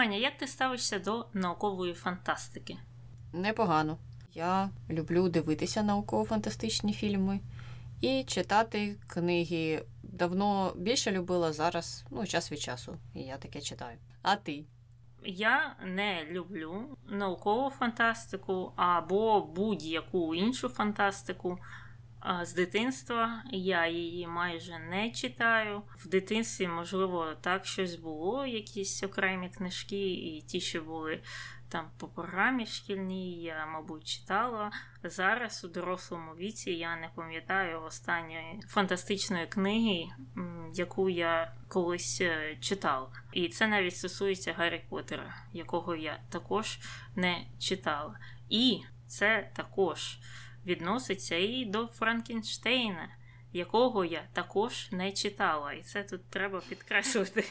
Аня, як ти ставишся до наукової фантастики? Непогано. Я люблю дивитися науково-фантастичні фільми і читати книги. Давно більше любила зараз, ну, час від часу. І я таке читаю. А ти? Я не люблю наукову фантастику або будь-яку іншу фантастику. З дитинства я її майже не читаю. В дитинстві, можливо, так щось було, якісь окремі книжки, і ті, що були там по програмі шкільній, я, мабуть, читала. Зараз у дорослому віці я не пам'ятаю останньої фантастичної книги, яку я колись е, читала. І це навіть стосується Гаррі Поттера, якого я також не читала. І це також відноситься і до Франкенштейна, якого я також не читала. І це тут треба підкреслити.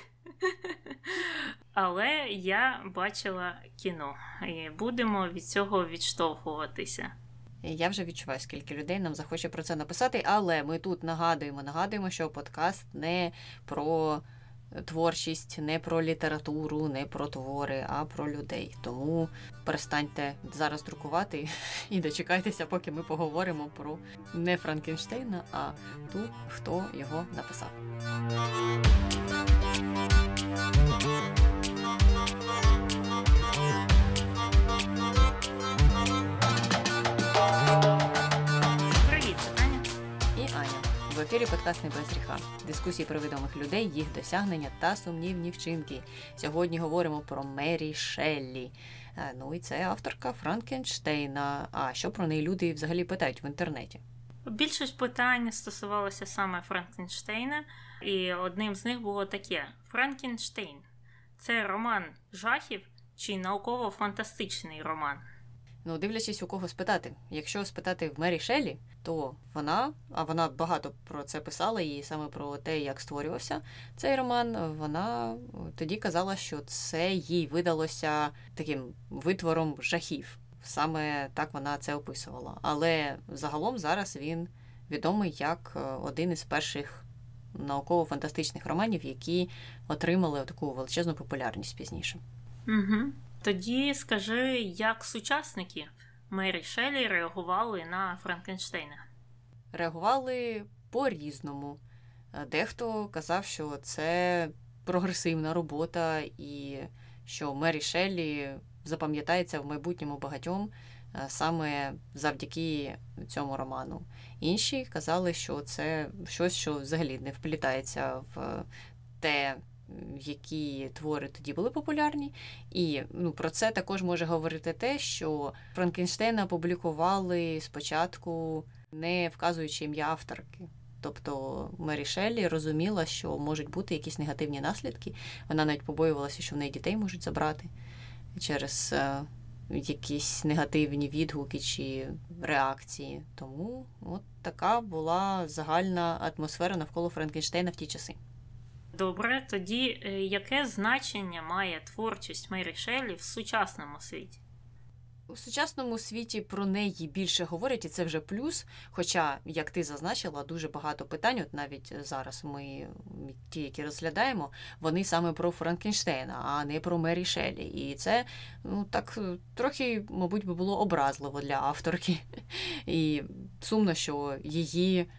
Але я бачила кіно, і будемо від цього відштовхуватися. Я вже відчуваю, скільки людей нам захоче про це написати, але ми тут нагадуємо, нагадуємо, що подкаст не про творчість, не про літературу, не про твори, а про людей. Тому перестаньте зараз друкувати і дочекайтеся, поки ми поговоримо про не Франкенштейна, а ту, хто його написав. В ефірі подкаст «Не без гріха. Дискусії про відомих людей, їх досягнення та сумнівні вчинки. Сьогодні говоримо про Мері Шеллі. Е, Ну і це авторка Франкенштейна. А що про неї люди взагалі питають в інтернеті? Більшість питань стосувалося саме Франкенштейна, і одним з них було таке: Франкенштейн це роман жахів чи науково-фантастичний роман? Ну, дивлячись, у кого спитати. Якщо спитати в Мері Шеллі, то вона, а вона багато про це писала, і саме про те, як створювався цей роман, вона тоді казала, що це їй видалося таким витвором жахів. Саме так вона це описувала. Але загалом зараз він відомий як е, один із перших науково-фантастичних романів, які отримали таку величезну популярність пізніше. Угу. Тоді скажи, як сучасники Мері Шеллі реагували на Франкенштейна? реагували по-різному. Е, Дехто казав, що це прогресивна робота, і що Мері Шеллі запам'ятається в майбутньому багатьом е, саме завдяки цьому роману. Інші казали, що це щось, що взагалі не вплітається в те, які твори тоді були популярні. І ну, про це також може говорити те, що Франкенштейна публікували спочатку не вказуючи ім'я авторки. Тобто Мері Шеллі розуміла, що можуть бути якісь негативні наслідки. Вона навіть побоювалася, що в неї дітей можуть забрати через е, якісь негативні відгуки чи реакції. Тому от така була загальна атмосфера навколо Франкенштейна в ті часи. Добре, тоді е, яке значення має творчість Мері Шеллі в сучасному світі? У сучасному світі про неї більше говорять, і це вже плюс. Хоча, як ти зазначила, дуже багато питань, от навіть зараз ми ті, які розглядаємо, вони саме про Франкенштейна, а не про Мері Шеллі. І це ну так трохи, мабуть, би було образливо для авторки. І сумно, що її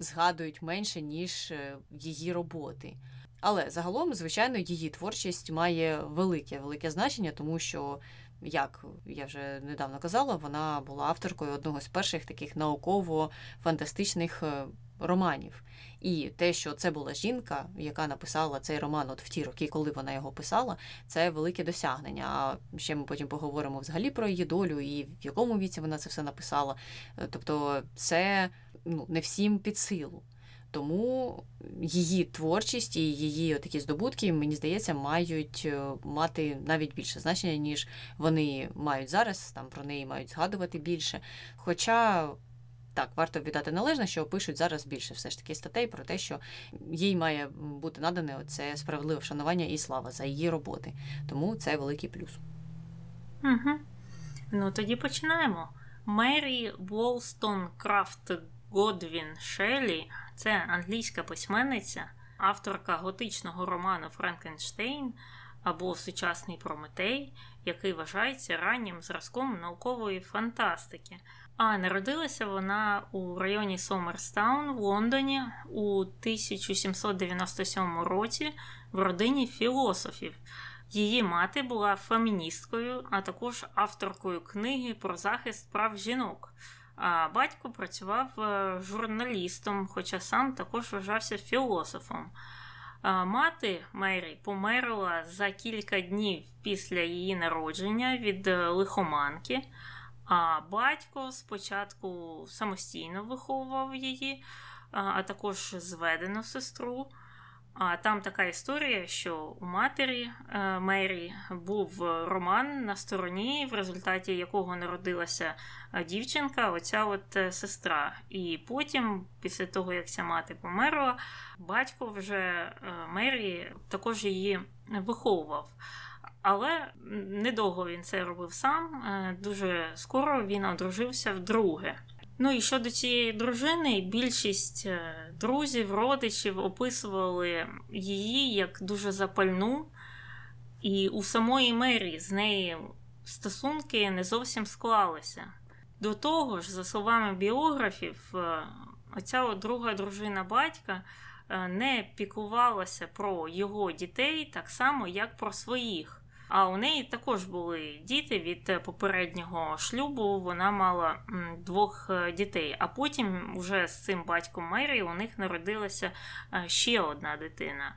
згадують менше, ніж е, її роботи. Але загалом, звичайно, її творчість має велике велике значення, тому що як я вже недавно казала, вона була авторкою одного з перших таких науково-фантастичних е, романів. І те, що це була жінка, яка написала цей роман от в ті роки, коли вона його писала, це велике досягнення. А ще ми потім поговоримо взагалі про її долю і в якому віці вона це все написала. Е, Тобто, це ну, не всім під силу. Тому її творчість і її такі здобутки, мені здається, мають е, мати навіть більше значення, ніж вони мають зараз. Там про неї мають згадувати більше. Хоча так, варто віддати належне, що пишуть зараз більше все ж таки статей про те, що їй має бути надане це справедливе вшанування і слава за її роботи. Тому це великий плюс. Угу. Ну тоді починаємо. Мері Волстон Крафт Годвін Шеллі це англійська письменниця, авторка готичного роману Франкенштейн. або сучасний Прометей, який вважається раннім зразком наукової фантастики. А народилася вона у районі Сомерстаун в Лондоні у 1797 році в родині філософів. Її мати була феміністкою, а також авторкою книги про захист прав жінок. А батько працював е, журналістом, хоча сам також вважався філософом. Мати Мері померла за кілька днів після її народження від е, лихоманки, а батько спочатку самостійно виховував її, а також зведену сестру. А там така історія, що у матері е, Мері був роман на стороні, в результаті якого народилася е, дівчинка, оця от е, сестра. І потім, після того, як ця мати померла, батько вже Мері також її виховував. Але недовго він це робив сам. Дуже скоро він одружився вдруге. Ну і щодо цієї дружини, більшість е, друзів, родичів описували її як дуже запальну, і у самої Мері з нею стосунки не зовсім склалися. До того ж, за словами біографів, е, оця друга дружина батька е, не піклувалася про його дітей так само, як про своїх. А у неї також були діти від е, попереднього шлюбу. Вона мала двох е, дітей. А потім, вже з цим батьком Мері, у них народилася е, ще одна дитина.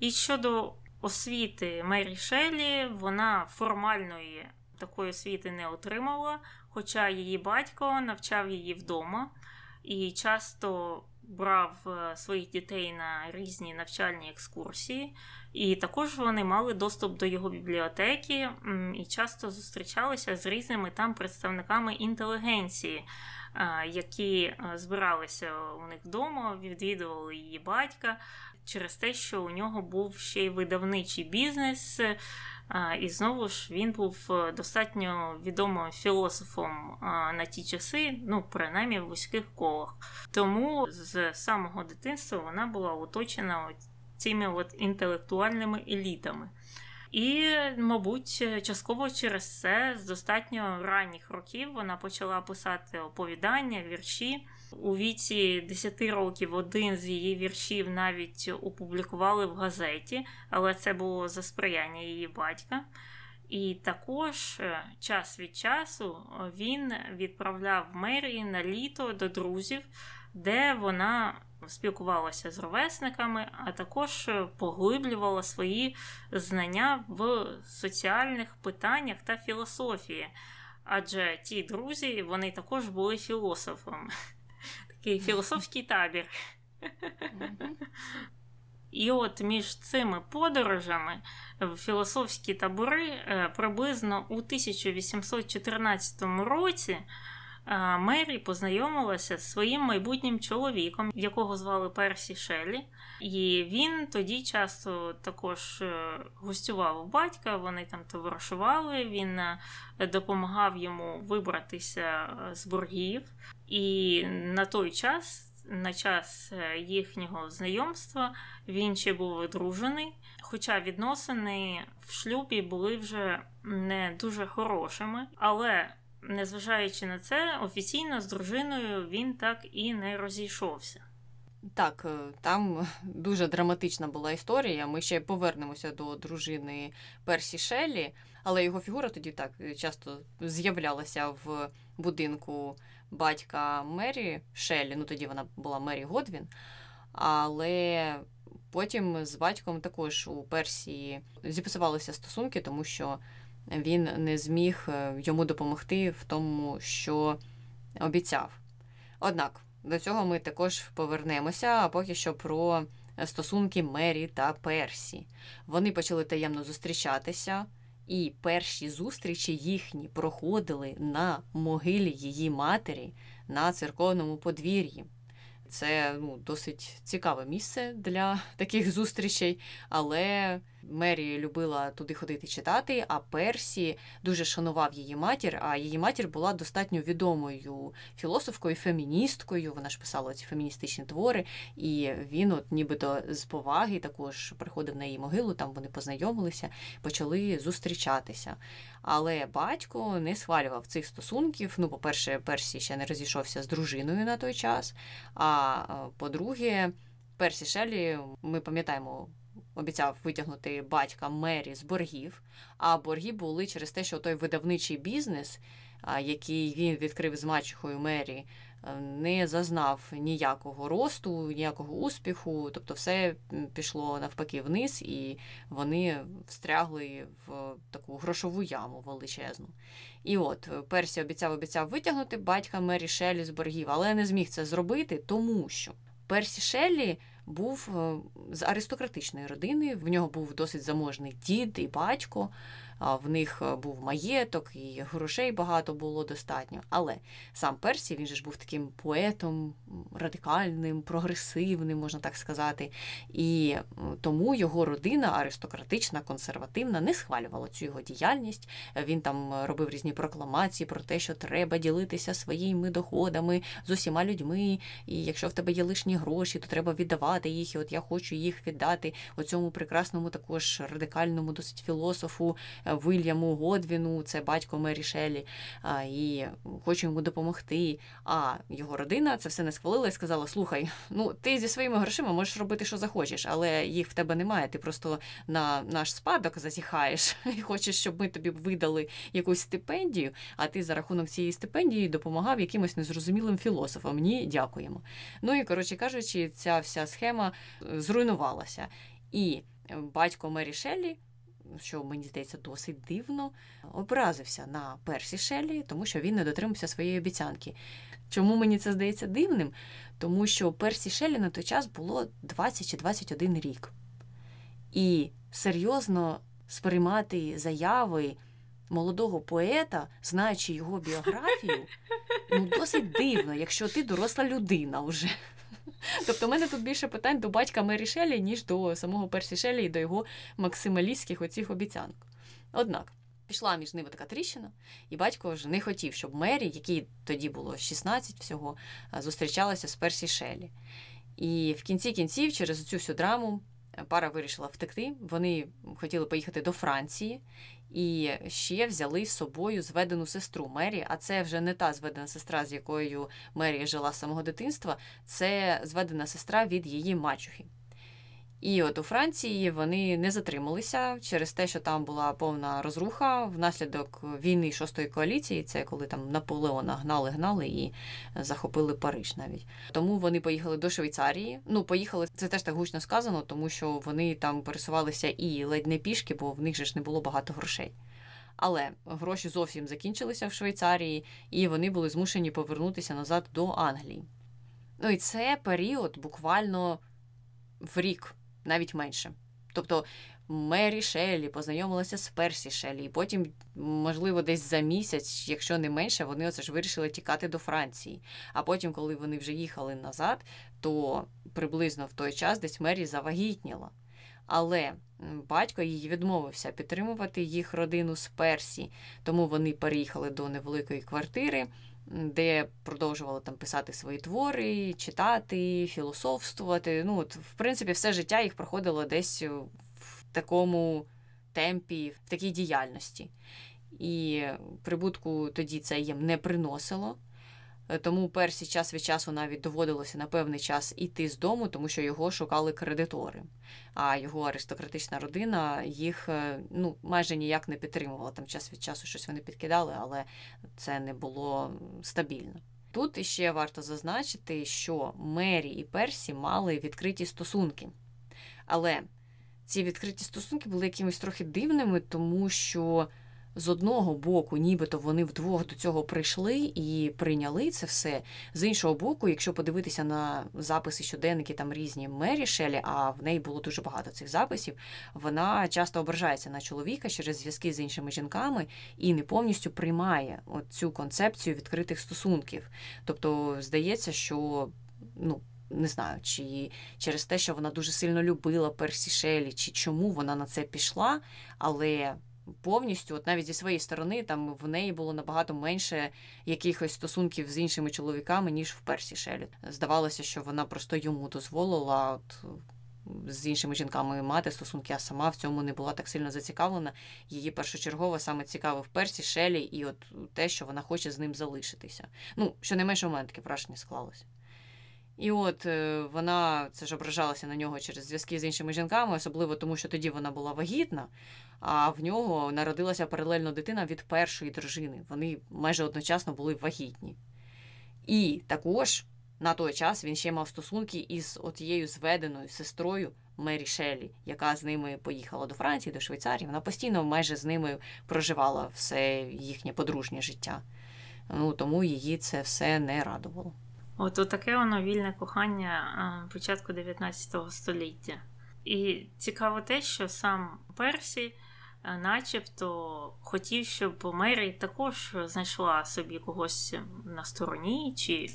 І щодо освіти Мері Шелі, вона формальної такої освіти не отримала, хоча її батько навчав її вдома і часто брав своїх дітей на різні навчальні екскурсії. І також вони мали доступ до його бібліотеки і часто зустрічалися з різними там представниками інтелігенції, які збиралися у них вдома, відвідували її батька через те, що у нього був ще й видавничий бізнес. І знову ж він був е, достатньо відомим філософом на ті часи, ну, принаймні в вузьких колах. Тому з самого дитинства вона була оточена цими от інтелектуальними елітами. І, мабуть, частково через це з достатньо ранніх років вона почала писати оповідання, вірші. У віці 10 років один з її віршів навіть опублікували в газеті, але це було за сприяння її батька. І також е, час від часу він відправляв Мері на літо до друзів, де вона спілкувалася з ровесниками, а також е, поглиблювала свої знання в соціальних питаннях та філософії. Адже ті друзі вони також були філософами. Такий філософський табір. І от між цими подорожами в філософські табори е, приблизно у 1814 році Мері познайомилася з своїм майбутнім чоловіком, якого звали Персі Шелі. І він тоді часто також е, гостював у батька, вони там товаришували, він е, допомагав йому вибратися е, з боргів. І на той час. На час їхнього знайомства він ще був одружений, хоча відносини в шлюбі були вже не дуже хорошими. Але незважаючи на це, офіційно з дружиною він так і не розійшовся. Так, е, там дуже драматична була історія. Ми ще повернемося до дружини Персі Шеллі, але його фігура тоді так часто з'являлася в будинку батька Мері Шеллі. Ну тоді вона була Мері Годвін. Але потім з батьком також у Персії зіпсувалися стосунки, тому що він не зміг е, йому допомогти в тому, що обіцяв. Однак до цього ми також повернемося, а поки що про стосунки Мері та Персі. Вони почали таємно зустрічатися, і перші зустрічі їхні проходили на могилі її матері на церковному подвір'ї. Це ну, досить цікаве місце для таких зустрічей, але Мері любила туди ходити читати, а Персі дуже шанував її матір. А її матір була достатньо відомою філософкою, феміністкою. Вона ж писала ці феміністичні твори, і він, от нібито з поваги, також приходив на її могилу. Там вони познайомилися, почали зустрічатися. Але батько не схвалював цих стосунків. Ну, по-перше, Персі ще не розійшовся з дружиною на той час. А по-друге, Персі Шелі, ми пам'ятаємо, обіцяв витягнути батька Мері з боргів. А борги були через те, що той видавничий бізнес, який він відкрив з мачехою Мері, е, не зазнав ніякого росту, ніякого успіху. Тобто, все пішло навпаки вниз, і вони встрягли в таку грошову яму величезну. І от Персі обіцяв обіцяв витягнути батька Мері Шелі з боргів, але не зміг це зробити, тому що Персі Шеллі був е, з аристократичної родини. В нього був досить заможний дід і батько в них е, був маєток, і грошей багато було достатньо. Але сам Персі він же ж був таким поетом радикальним, прогресивним, можна так сказати. І тому його родина аристократична, консервативна, не схвалювала цю його діяльність. Він там робив різні прокламації про те, що треба ділитися своїми доходами з усіма людьми. І якщо в тебе є лишні гроші, то треба віддавати їх. І от я хочу їх віддати оцьому прекрасному, також радикальному, досить філософу Вильяму Годвіну, це батько Мері Шелі, і хочу йому допомогти. А його родина це все не схвалила і сказала: Слухай, ну ти зі своїми грошима можеш робити, що захочеш, але їх в тебе немає. Ти просто на наш спадок зазіхаєш і хочеш, щоб ми тобі видали якусь стипендію, а ти за рахунок цієї стипендії допомагав якимось незрозумілим філософам. Ні, дякуємо. Ну і коротше кажучи, ця вся схема е, зруйнувалася. І батько Мері Шеллі що мені здається досить дивно, образився на Персі Шеллі, тому що він не дотримався своєї обіцянки. Чому мені це здається дивним? Тому що Персі Шеллі на той час було 20 чи 21 рік. І серйозно сприймати заяви молодого поета, знаючи його біографію, ну досить дивно, якщо ти доросла людина вже. Тобто, в мене тут більше питань до батька Мері Шелі, ніж до самого Персі Шелі і до його максималістських оцих обіцянок. Однак. Пішла між ними така тріщина, і батько вже не хотів, щоб Мері, якій тоді було 16 всього, зустрічалася з Персі Шелі. І в кінці кінців, через цю всю драму, пара вирішила втекти. Вони хотіли поїхати до Франції і ще взяли з собою зведену сестру Мері. А це вже не та зведена сестра, з якою Мері жила з самого дитинства, це зведена сестра від її мачухи. І от у Франції вони не затрималися через те, що там була повна розруха внаслідок війни шостої коаліції. Це коли там Наполеона гнали, гнали і захопили Париж навіть. Тому вони поїхали до Швейцарії. Ну, поїхали це теж так гучно сказано, тому що вони там пересувалися і ледь не пішки, бо в них же ж не було багато грошей. Але гроші зовсім закінчилися в Швейцарії, і вони були змушені повернутися назад до Англії. Ну і це період буквально в рік навіть менше. Тобто Мері Шеллі познайомилася з Персі Шеллі, і потім, можливо, десь за місяць, якщо не менше, вони оце ж вирішили тікати до Франції. А потім, коли вони вже їхали назад, то приблизно в той час десь Мері завагітніла. Але батько її відмовився підтримувати їх родину з Персі, тому вони переїхали до невеликої квартири де продовжувала там писати свої твори, читати, філософствувати. Ну, от, в принципі, все життя їх проходило десь в такому темпі, в такій діяльності. І прибутку тоді це їм не приносило. Е, тому Персі час від часу навіть доводилося на певний час іти з дому, тому що його шукали кредитори. А його аристократична родина їх е, ну, майже ніяк не підтримувала. Там час від часу щось вони підкидали, але це не було стабільно. Тут іще варто зазначити, що Мері і Персі мали відкриті стосунки. Але ці відкриті стосунки були якимись трохи дивними, тому що з одного боку, нібито вони вдвох до цього прийшли і прийняли це все. З іншого боку, якщо подивитися на записи щоденники там різні Мері Шелі, а в неї було дуже багато цих записів, вона часто ображається на чоловіка через зв'язки з іншими жінками і не повністю приймає цю концепцію відкритих стосунків. Тобто, здається, що ну. не знаю, чи через те, що вона дуже сильно любила Персі Шелі, чи чому вона на це пішла, але повністю, от навіть зі своєї сторони, там в неї було набагато менше якихось стосунків з іншими чоловіками, ніж в Персі Шелі. Здавалося, що вона просто йому дозволила от, з іншими жінками мати стосунки, а сама в цьому не була так сильно зацікавлена. Її першочергово саме цікавив Персі Шелі і от те, що вона хоче з ним залишитися. Ну, щонайменше у мене таке враження склалося. І от е, вона це ж ображалася на нього через зв'язки з іншими жінками, особливо тому, що тоді вона була вагітна, а в нього народилася паралельно дитина від першої дружини. Вони майже одночасно були вагітні. І також на той час він ще мав стосунки із отією зведеною сестрою Мері Шеллі, яка з ними поїхала до Франції, до Швейцарії. Вона постійно майже з ними проживала все їхнє подружнє життя. Ну тому її це все не радувало. От таке воно вільне кохання початку 19 століття. І цікаво те, що сам Персі, начебто, хотів, щоб Мері також знайшла собі когось на стороні, чи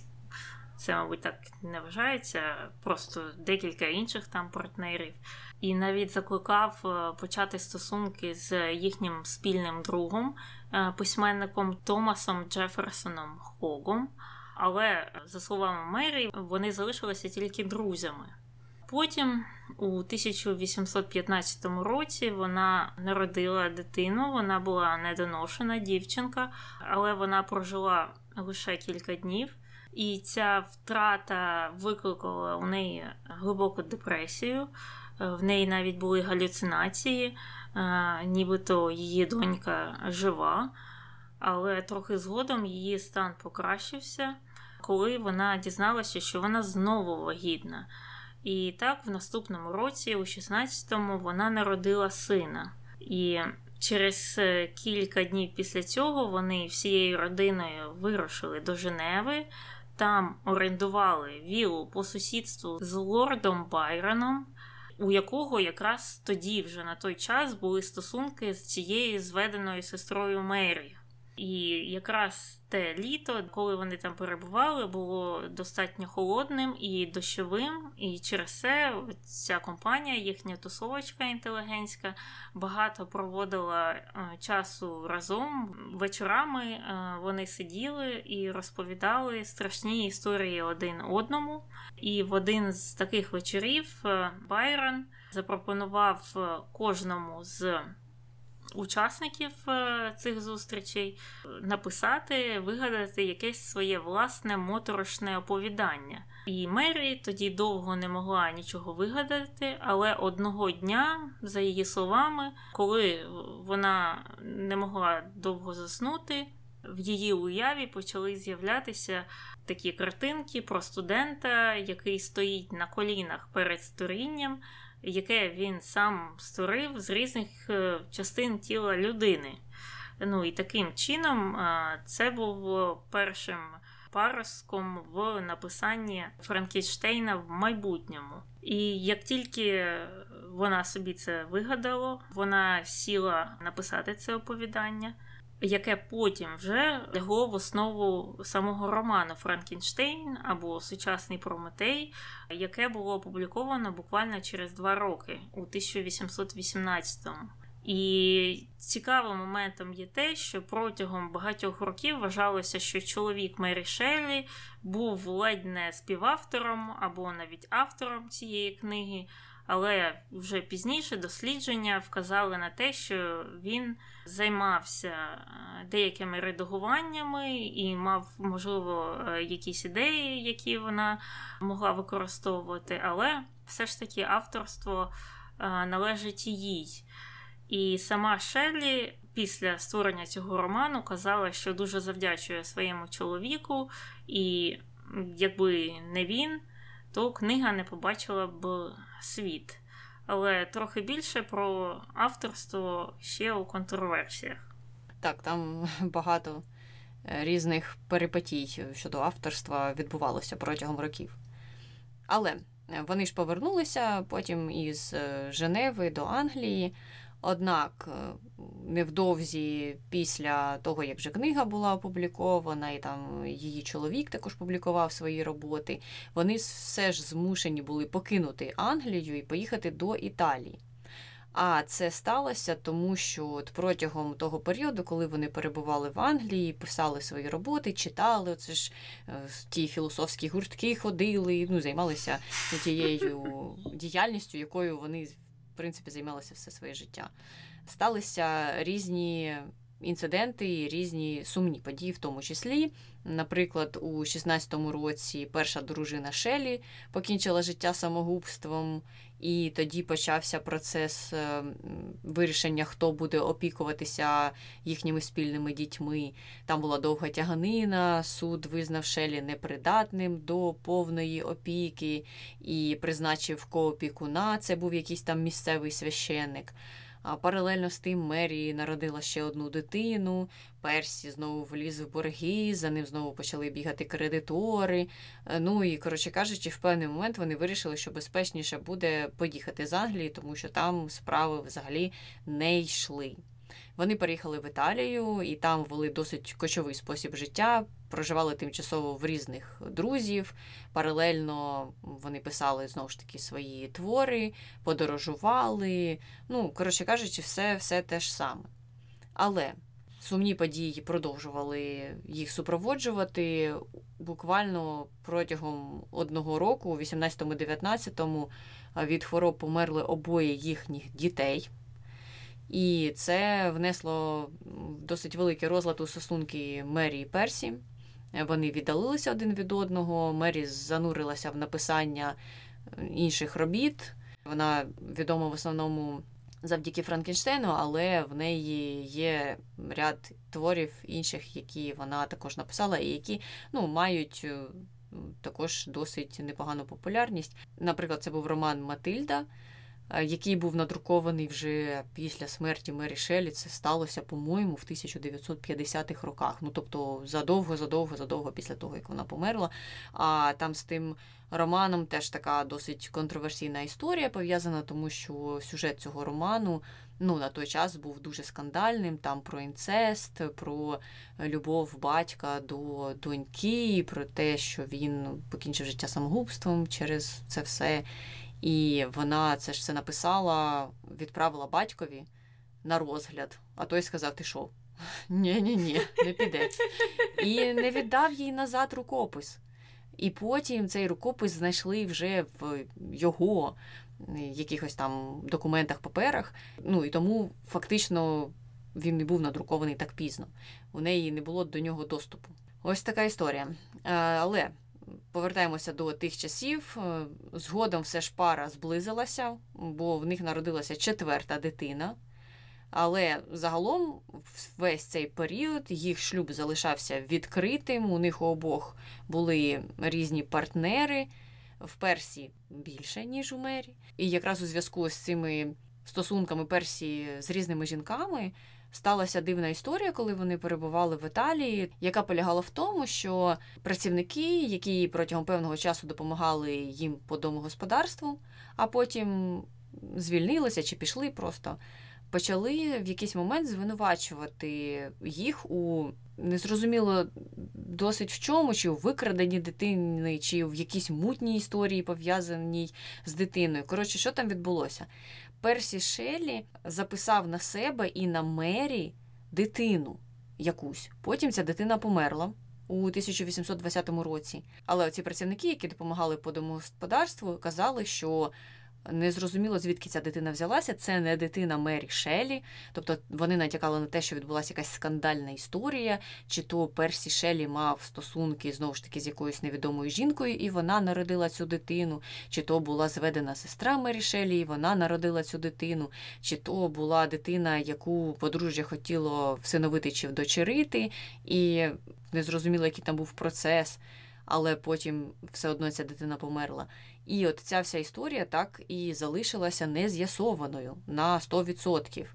це, мабуть, так не вважається, просто декілька інших там партнерів. І навіть закликав почати стосунки з їхнім спільним другом, письменником Томасом Джеферсоном Хогом. Але, за словами Мері, вони залишилися тільки друзями. Потім, у 1815 році, вона народила дитину, вона була недоношена дівчинка, але вона прожила лише кілька днів. І ця втрата викликала у неї глибоку депресію. В неї навіть були галюцинації, нібито її донька жива але трохи згодом її стан покращився, коли вона дізналася, що вона знову вагітна. І так, в наступному році, у 16-му, вона народила сина. І через е, кілька днів після цього вони всією родиною вирушили до Женеви. Там орендували вілу по сусідству з лордом Байроном, у якого якраз тоді, вже на той час, були стосунки з цією зведеною сестрою Мері. І якраз те літо, коли вони там перебували, було достатньо холодним і дощовим. І через це ця компанія, їхня тусовочка інтелігентська, багато проводила е, часу разом. Вечорами е, вони сиділи і розповідали страшні історії один одному. І в один з таких вечорів е, Байрон запропонував кожному з учасників е, цих зустрічей написати, вигадати якесь своє власне моторошне оповідання. І Мері тоді довго не могла нічого вигадати, але одного дня, за її словами, коли вона не могла довго заснути, в її уяві почали з'являтися такі картинки про студента, який стоїть на колінах перед сторінням яке він сам створив з різних е, частин тіла людини. Ну і таким чином це був першим пароском в написанні Франкенштейна в майбутньому. І як тільки вона собі це вигадала, вона сіла написати це оповідання яке потім вже лягло в основу самого роману Франкенштейн або Сучасний Прометей, яке було опубліковано буквально через два роки у 1818-му. І цікавим моментом є те, що протягом багатьох років вважалося, що чоловік Мері Шеллі був ледь не співавтором або навіть автором цієї книги. Але вже пізніше дослідження вказали на те, що він займався е, деякими редагуваннями і мав, можливо, е, якісь ідеї, які вона могла використовувати, але все ж таки авторство е, належить їй. І сама Шеллі після створення цього роману казала, що дуже завдячує своєму чоловіку, і якби не він то книга не побачила б світ. Але трохи більше про авторство ще у контроверсіях. Так, там багато е, різних перипетій щодо авторства відбувалося протягом років. Але е, вони ж повернулися потім із е, Женеви до Англії. Однак е, невдовзі після того, як вже книга була опублікована, і там її чоловік також публікував свої роботи, вони все ж змушені були покинути Англію і поїхати до Італії. А це сталося тому, що от протягом того періоду, коли вони перебували в Англії, писали свої роботи, читали, оце ж е, ті філософські гуртки ходили, ну, займалися тією діяльністю, якою вони, в принципі, займалася все своє життя. Сталися різні інциденти, і різні сумні події, в тому числі. Наприклад, у 16-му році перша дружина Шелі покінчила життя самогубством, і тоді почався процес е, вирішення, хто буде опікуватися їхніми спільними дітьми. Там була довга тяганина, суд визнав Шелі непридатним до повної опіки і призначив коопікуна. Це був якийсь там місцевий священник. Паралельно з тим Мері народила ще одну дитину. Персі знову вліз в борги, за ним знову почали бігати кредитори. Е, ну і, коротше кажучи, в певний момент вони вирішили, що безпечніше буде поїхати з Англії, тому що там справи взагалі не йшли. Вони переїхали в Італію і там вели досить кочовий спосіб життя, проживали тимчасово в різних друзів. Паралельно вони писали знову ж таки свої твори, подорожували. Ну, коротше кажучи, все, все те ж саме. Але сумні події продовжували їх супроводжувати буквально протягом одного року, у 18-19, від хвороб померли обоє їхніх дітей. І це внесло досить великий розлад у стосунки Мері і Персі. Вони віддалилися один від одного. Мері занурилася в написання інших робіт. Вона відома в основному завдяки Франкенштейну, але в неї є ряд творів інших, які вона також написала, і які ну, мають також досить непогану популярність. Наприклад, це був роман Матильда. Е, який був надрукований вже після смерті Мері Шелі. Це сталося, по-моєму, в 1950-х роках. Ну тобто задовго, задовго, задовго після того, як вона померла. А там з тим романом теж така досить контроверсійна історія пов'язана, тому що сюжет цього роману. Ну, на той час був дуже скандальним, там про інцест, про любов батька до доньки, про те, що він покінчив життя самогубством через це все. І вона це ж все написала, відправила батькові на розгляд, а той сказав: Ти що? Ні-ні, ні не піде. І не віддав їй назад рукопис. І потім цей рукопис знайшли вже в його якихось там документах, паперах. Ну і тому фактично він не був надрукований так пізно. У неї не було до нього доступу. Ось така історія. Але повертаємося до тих часів. Е, згодом все ж пара зблизилася, бо в них народилася четверта дитина. Але загалом весь цей період їх шлюб залишався відкритим. У них у обох були різні партнери, в Персі більше, ніж у Мері. І якраз у зв'язку з цими стосунками Персі з різними жінками сталася дивна історія, коли вони перебували в Італії, яка полягала в тому, що працівники, які протягом певного часу допомагали їм по домогосподарству, а потім звільнилися чи пішли просто. Почали в якийсь момент звинувачувати їх у незрозуміло досить в чому, чи у викраденні дитини, чи в якійсь мутній історії пов'язаній з дитиною. Коротше, що там відбулося? Персі Шеллі записав на себе і на Мері дитину якусь. Потім ця дитина померла у 1820 році. Але ці працівники, які допомагали по домогосподарству, казали, що не зрозуміло, звідки ця дитина взялася. Це не дитина Мері Шелі. Тобто вони натякали на те, що відбулася якась скандальна історія, чи то Персі Шелі мав стосунки знову ж таки з якоюсь невідомою жінкою, і вона народила цю дитину, чи то була зведена сестра Мері Шелі, і вона народила цю дитину, чи то була дитина, яку подружжя хотіло всиновити чи вдочерити, і не зрозуміло, який там був процес. Але потім все одно ця дитина померла. І от ця вся історія так і залишилася нез'ясованою на 100%.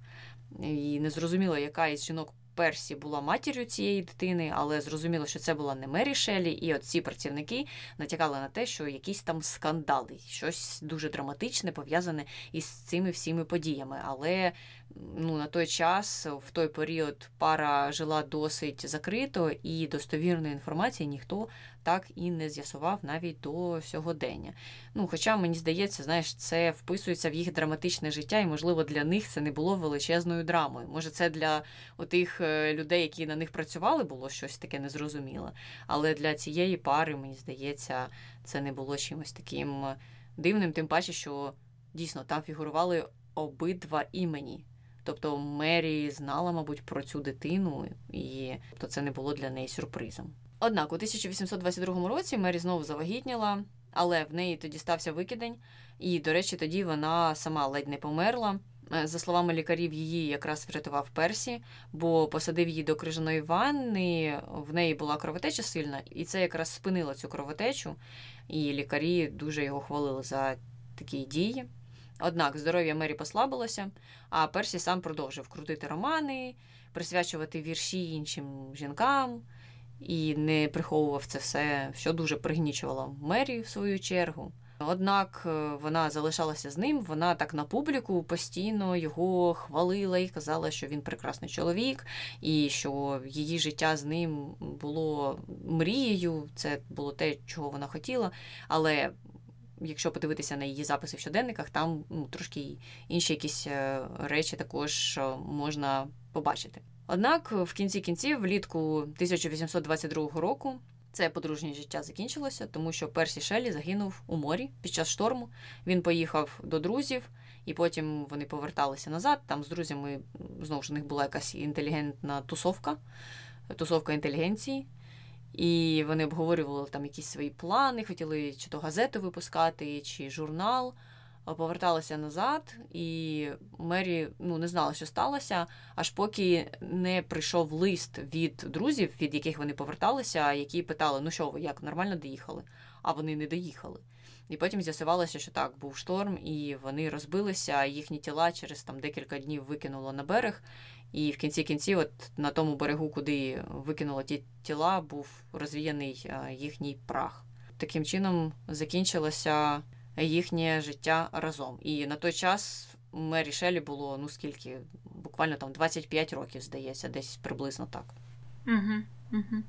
І не зрозуміло, яка із жінок Персі була матір'ю цієї дитини, але зрозуміло, що це була не Мері Шелі, і от ці працівники натякали на те, що якісь там скандали, щось дуже драматичне пов'язане із цими всіми подіями. Але ну, на той час, в той період, пара жила досить закрито, і достовірної інформації ніхто так і не з'ясував навіть до сьогодення. Ну, Хоча, мені здається, знаєш, це вписується в їх драматичне життя, і, можливо, для них це не було величезною драмою. Може, це для тих е, людей, які на них працювали, було щось таке незрозуміле. Але для цієї пари, мені здається, це не було чимось таким дивним, тим паче, що дійсно там фігурували обидва імені. Тобто Мері знала, мабуть, про цю дитину, і тобто це не було для неї сюрпризом. Однак у 1822 році Мері знову завагітніла, але в неї тоді стався викидень, і, до речі, тоді вона сама ледь не померла. Е, за словами лікарів, її якраз врятував Персі, бо посадив її до крижаної ванни, в неї була кровотеча сильна, і це якраз спинило цю кровотечу, і лікарі дуже його хвалили за такі дії. Однак здоров'я Мері послабилося, а Персі сам продовжив крутити романи, присвячувати вірші іншим жінкам і не приховував це все, що дуже пригнічувало Мері в свою чергу. Однак е, вона залишалася з ним, вона так на публіку постійно його хвалила і казала, що він прекрасний чоловік, і що її життя з ним було мрією, це було те, чого вона хотіла. Але якщо подивитися на її записи в щоденниках, там ну, трошки інші якісь е, речі також е, можна побачити. Однак в кінці кінців, влітку 1822 року, це подружнє життя закінчилося, тому що Персі Шелі загинув у морі під час шторму. Він поїхав до друзів, і потім вони поверталися назад. Там з друзями знову ж у них була якась інтелігентна тусовка, тусовка інтелігенції. І вони обговорювали там якісь свої плани, хотіли чи то газету випускати, чи журнал. Поверталися назад, і Мері ну, не знала, що сталося, аж поки не прийшов лист від друзів, від яких вони поверталися, які питали: ну що ви, як нормально доїхали? А вони не доїхали. І потім з'ясувалося, що так, був шторм, і вони розбилися, їхні тіла через там декілька днів викинуло на берег. І в кінці кінців, от на тому берегу, куди викинуло ті тіла, був розвіяний їхній прах. Таким чином закінчилося їхнє життя разом. І на той час Мері Шелі було ну скільки, буквально там 25 років, здається, десь приблизно так. Угу, угу.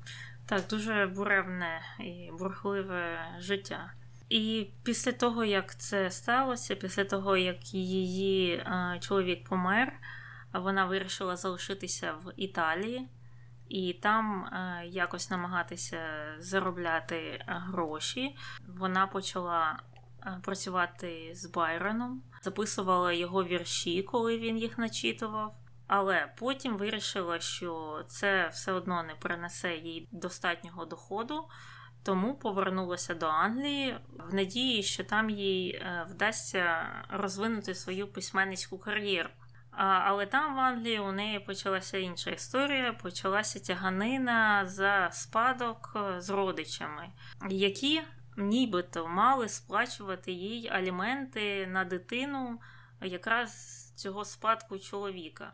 Так, дуже буревне і бурхливе життя. І після того, як це сталося, після того, як її а, чоловік помер, вона вирішила залишитися в Італії і там а, якось намагатися заробляти гроші. Вона почала працювати з Байроном, записувала його вірші, коли він їх начитував. Але потім вирішила, що це все одно не принесе їй достатнього доходу, тому повернулася до Англії в надії, що там їй е, вдасться розвинути свою письменницьку кар'єру. Але там в Англії у неї почалася інша історія, почалася тяганина за спадок е, з родичами, які нібито мали сплачувати їй аліменти на дитину якраз цього спадку чоловіка.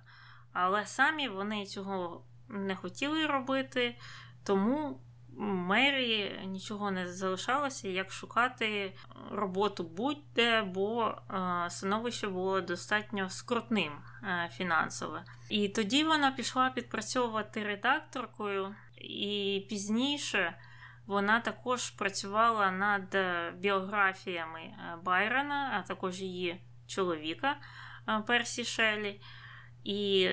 Але самі вони цього не хотіли робити, тому Мері нічого не залишалося, як шукати роботу будь-де, бо е, становище було достатньо скрутним е, фінансове. І тоді вона пішла підпрацьовувати редакторкою, і пізніше вона також працювала над біографіями е, Байрона, а також її чоловіка Персі Шелі, і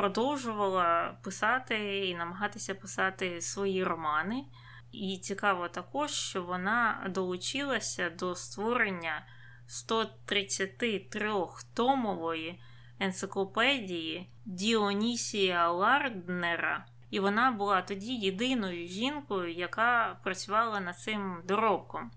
продовжувала писати і намагатися писати свої романи. І цікаво також, що вона долучилася до створення 133-томової енциклопедії Діонісія Ларднера. І вона була тоді єдиною жінкою, яка працювала над цим доробком.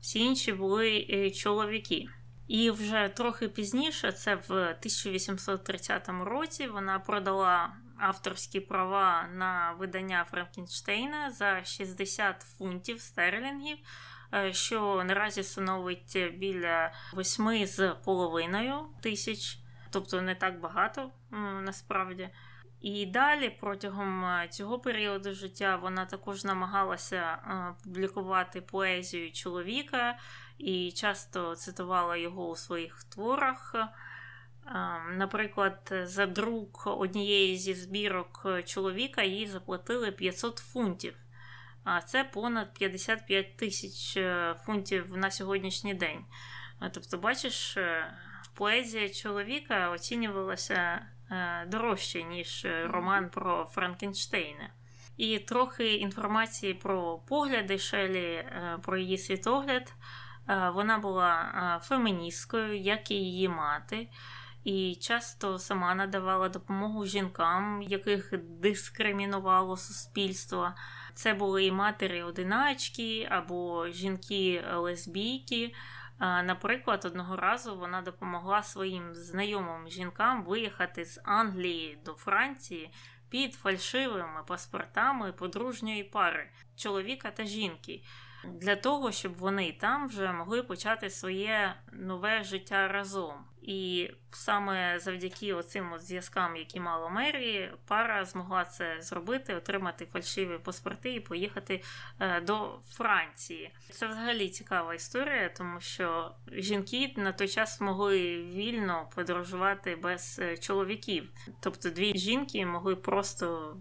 Всі інші були е, чоловіки. І вже трохи пізніше, це в 1830 році, вона продала авторські права на видання Франкенштейна за 60 фунтів стерлінгів, е, що наразі становить біля 8 з половиною тисяч, тобто не так багато насправді. І далі, протягом е, цього періоду життя, вона також намагалася е, публікувати поезію чоловіка і часто цитувала його у своїх творах. Е, Наприклад, за друк однієї зі збірок чоловіка їй заплатили 500 фунтів, а це понад 55 тисяч е, фунтів на сьогоднішній день. Е, Тобто, бачиш, поезія чоловіка оцінювалася дорожче, ніж роман про Франкенштейна. І трохи інформації про погляди Шелі, про її світогляд. Е, Вона була е, феміністкою, як і її мати, і часто сама надавала допомогу жінкам, яких дискримінувало суспільство. Це були і матері-одиначки або жінки-лесбійки. Е, Наприклад, одного разу вона допомогла своїм знайомим жінкам виїхати з Англії до Франції під фальшивими паспортами подружньої пари чоловіка та жінки. Для того, щоб вони там вже могли почати своє нове життя разом. І саме завдяки оцим от зв'язкам, які мала Мері, пара змогла це зробити, отримати фальшиві паспорти і поїхати е, до Франції. Це взагалі цікава історія, тому що жінки на той час могли вільно подорожувати без е, чоловіків. Тобто дві жінки могли просто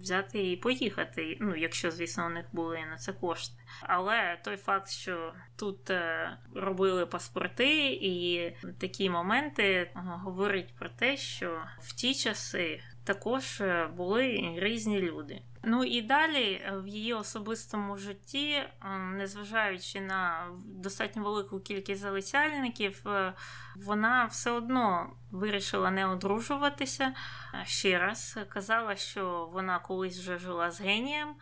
взяти і поїхати, ну якщо, звісно, у них були на це кошти. Але той факт, що тут е, робили паспорти, і такі моменти говорить про те, що в ті часи також е, були різні люди. Ну і далі е, в її особистому житті, е, незважаючи на достатньо велику кількість залицяльників, вона все одно вирішила не одружуватися. Ще раз казала, що вона колись вже жила з генієм.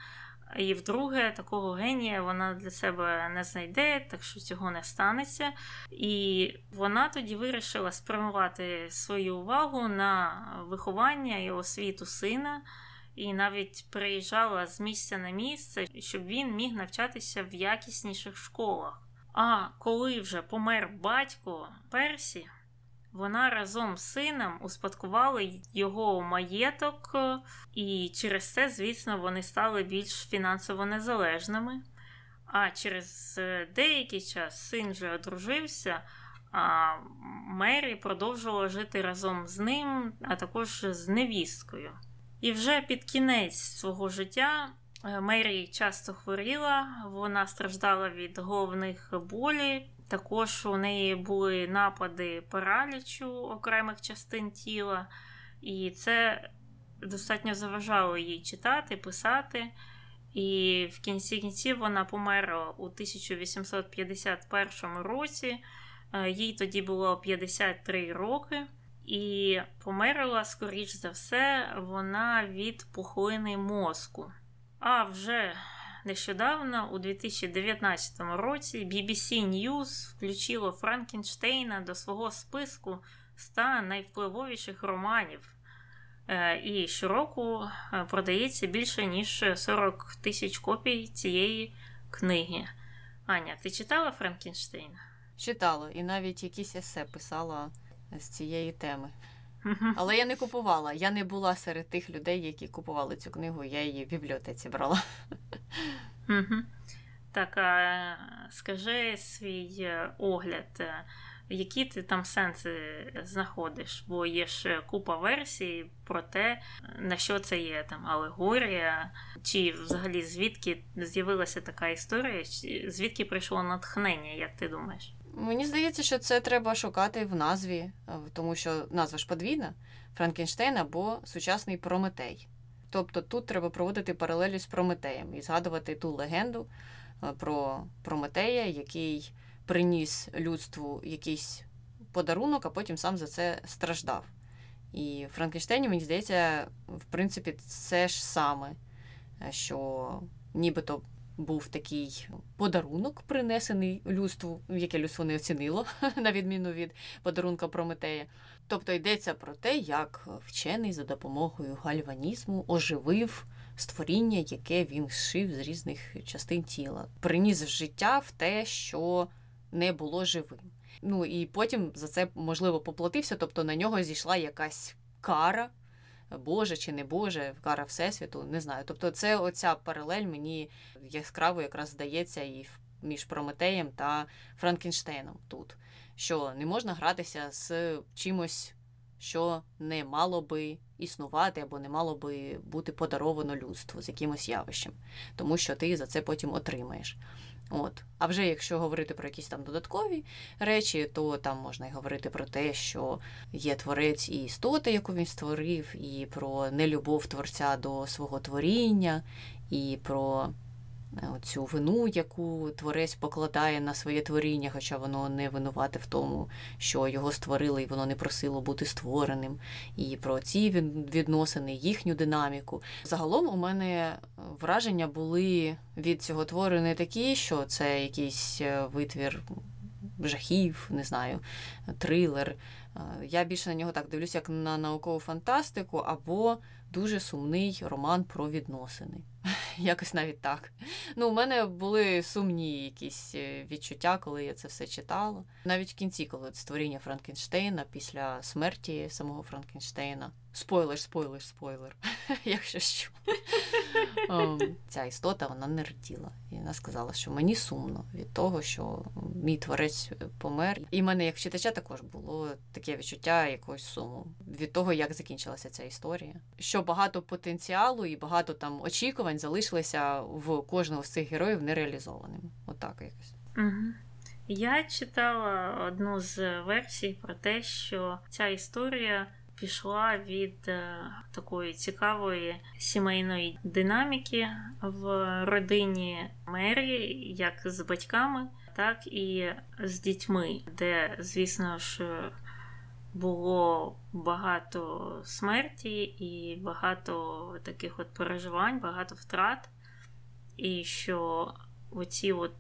І вдруге, такого генія вона для себе не знайде, так що цього не станеться. І вона тоді вирішила спрямувати свою увагу на виховання і освіту сина, і навіть приїжджала з місця на місце, щоб він міг навчатися в якісніших школах. А коли вже помер батько Персі, вона разом з сином успадкувала його маєток, е, і через це, звісно, вони стали більш фінансово незалежними. А через е, деякий час син вже одружився, а Мері продовжувала жити разом з ним, а також з невісткою. І вже під кінець свого життя е, Мері часто хворіла, вона страждала від головних болі. Також у неї були напади паралічу окремих частин тіла, і це достатньо заважало їй читати, писати. І в кінці кінців вона померла у 1851 році. Е, Їй тоді було 53 роки, і померла, скоріш за все, вона від пухлини мозку. А вже нещодавно, у 2019 році, BBC News включило Франкенштейна до свого списку 100 найвпливовіших романів. Е, І щороку е, продається більше ніж 40 тисяч копій цієї книги. Аня, ти читала Франкенштейна? Читала, і навіть якісь есе писала з цієї теми. Але я не купувала. Я не була серед тих людей, які купували цю книгу, я її в бібліотеці брала. Так, а скажи свій е, огляд, е, які ти там сенси знаходиш? Бо є ж купа версій про те, на що це є там алегорія, чи взагалі звідки з'явилася така історія, звідки прийшло натхнення, як ти думаєш? Мені здається, що це треба шукати в назві, е, тому що назва ж подвійна Франкенштейн або сучасний Прометей. Тобто тут треба проводити паралелі з Прометеєм і згадувати ту легенду е, про Прометея, який приніс людству якийсь подарунок, а потім сам за це страждав. І в Франкенштейні, мені здається, в принципі, це ж саме, е, що нібито був такий подарунок, принесений людству, яке людство не оцінило, на відміну від подарунка Прометея. Тобто йдеться про те, як вчений за допомогою гальванізму оживив створіння, яке він зшив з різних частин тіла, приніс життя в те, що не було живим. Ну і потім за це можливо поплатився, тобто на нього зійшла якась кара Боже чи не Боже, кара Всесвіту, не знаю. Тобто, це оця паралель мені яскраво якраз здається і між Прометеєм та Франкенштейном тут. Що не можна гратися з чимось, що не мало би існувати або не мало би бути подаровано людству з якимось явищем, тому що ти за це потім отримаєш. От. А вже якщо говорити про якісь там додаткові речі, то там можна й говорити про те, що є творець і істота, яку він створив, і про нелюбов творця до свого творіння, і про цю вину, яку творець покладає на своє творіння, хоча воно не винувате в тому, що його створили, і воно не просило бути створеним, і про ці відносини, їхню динаміку. Загалом у мене враження були від цього твору не такі, що це якийсь е, витвір жахів, не знаю, трилер. Е, Я більше на нього так дивлюся, як на наукову фантастику або дуже сумний роман про відносини. Якось навіть так. Ну, у мене були сумні якісь е, відчуття, коли я це все читала. Навіть в кінці, коли створіння Франкенштейна після смерті самого Франкенштейна. Спойлер, спойлер, спойлер. Якщо що. Ем, Ця істота вона не раділа. І вона сказала, що мені сумно від того, що мій творець помер. І в мене, як читача, також було таке відчуття якогось суму від того, як закінчилася ця історія. Що багато потенціалу і багато там очікувань залишилися в кожного з цих героїв нереалізованим. Отак якось. Угу. Я читала одну з версій про те, що ця історія пішла від е, такої цікавої сімейної динаміки в родині Мері, як з батьками, так і з дітьми, де, звісно ж, було багато смерті і багато таких от переживань, багато втрат, і що оці от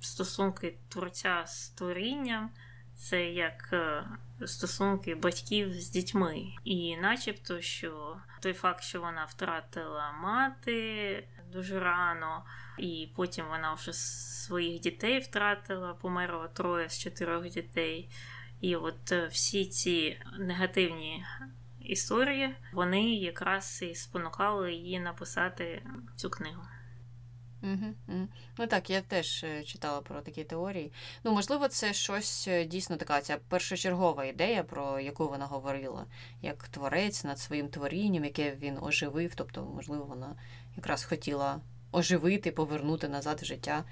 стосунки творця з творінням це як е, стосунки батьків з дітьми. І начебто, що той факт, що вона втратила мати дуже рано, і потім вона вже своїх дітей втратила, померло троє з чотирьох дітей. І от е, всі ці негативні історії, вони якраз і спонукали її написати цю книгу. Ну так, я теж е, читала про такі теорії. Ну, можливо, це щось е, дійсно така ця першочергова ідея, про яку вона говорила, як творець над своїм творінням, яке він оживив. Тобто, можливо, вона якраз хотіла оживити, повернути назад в життя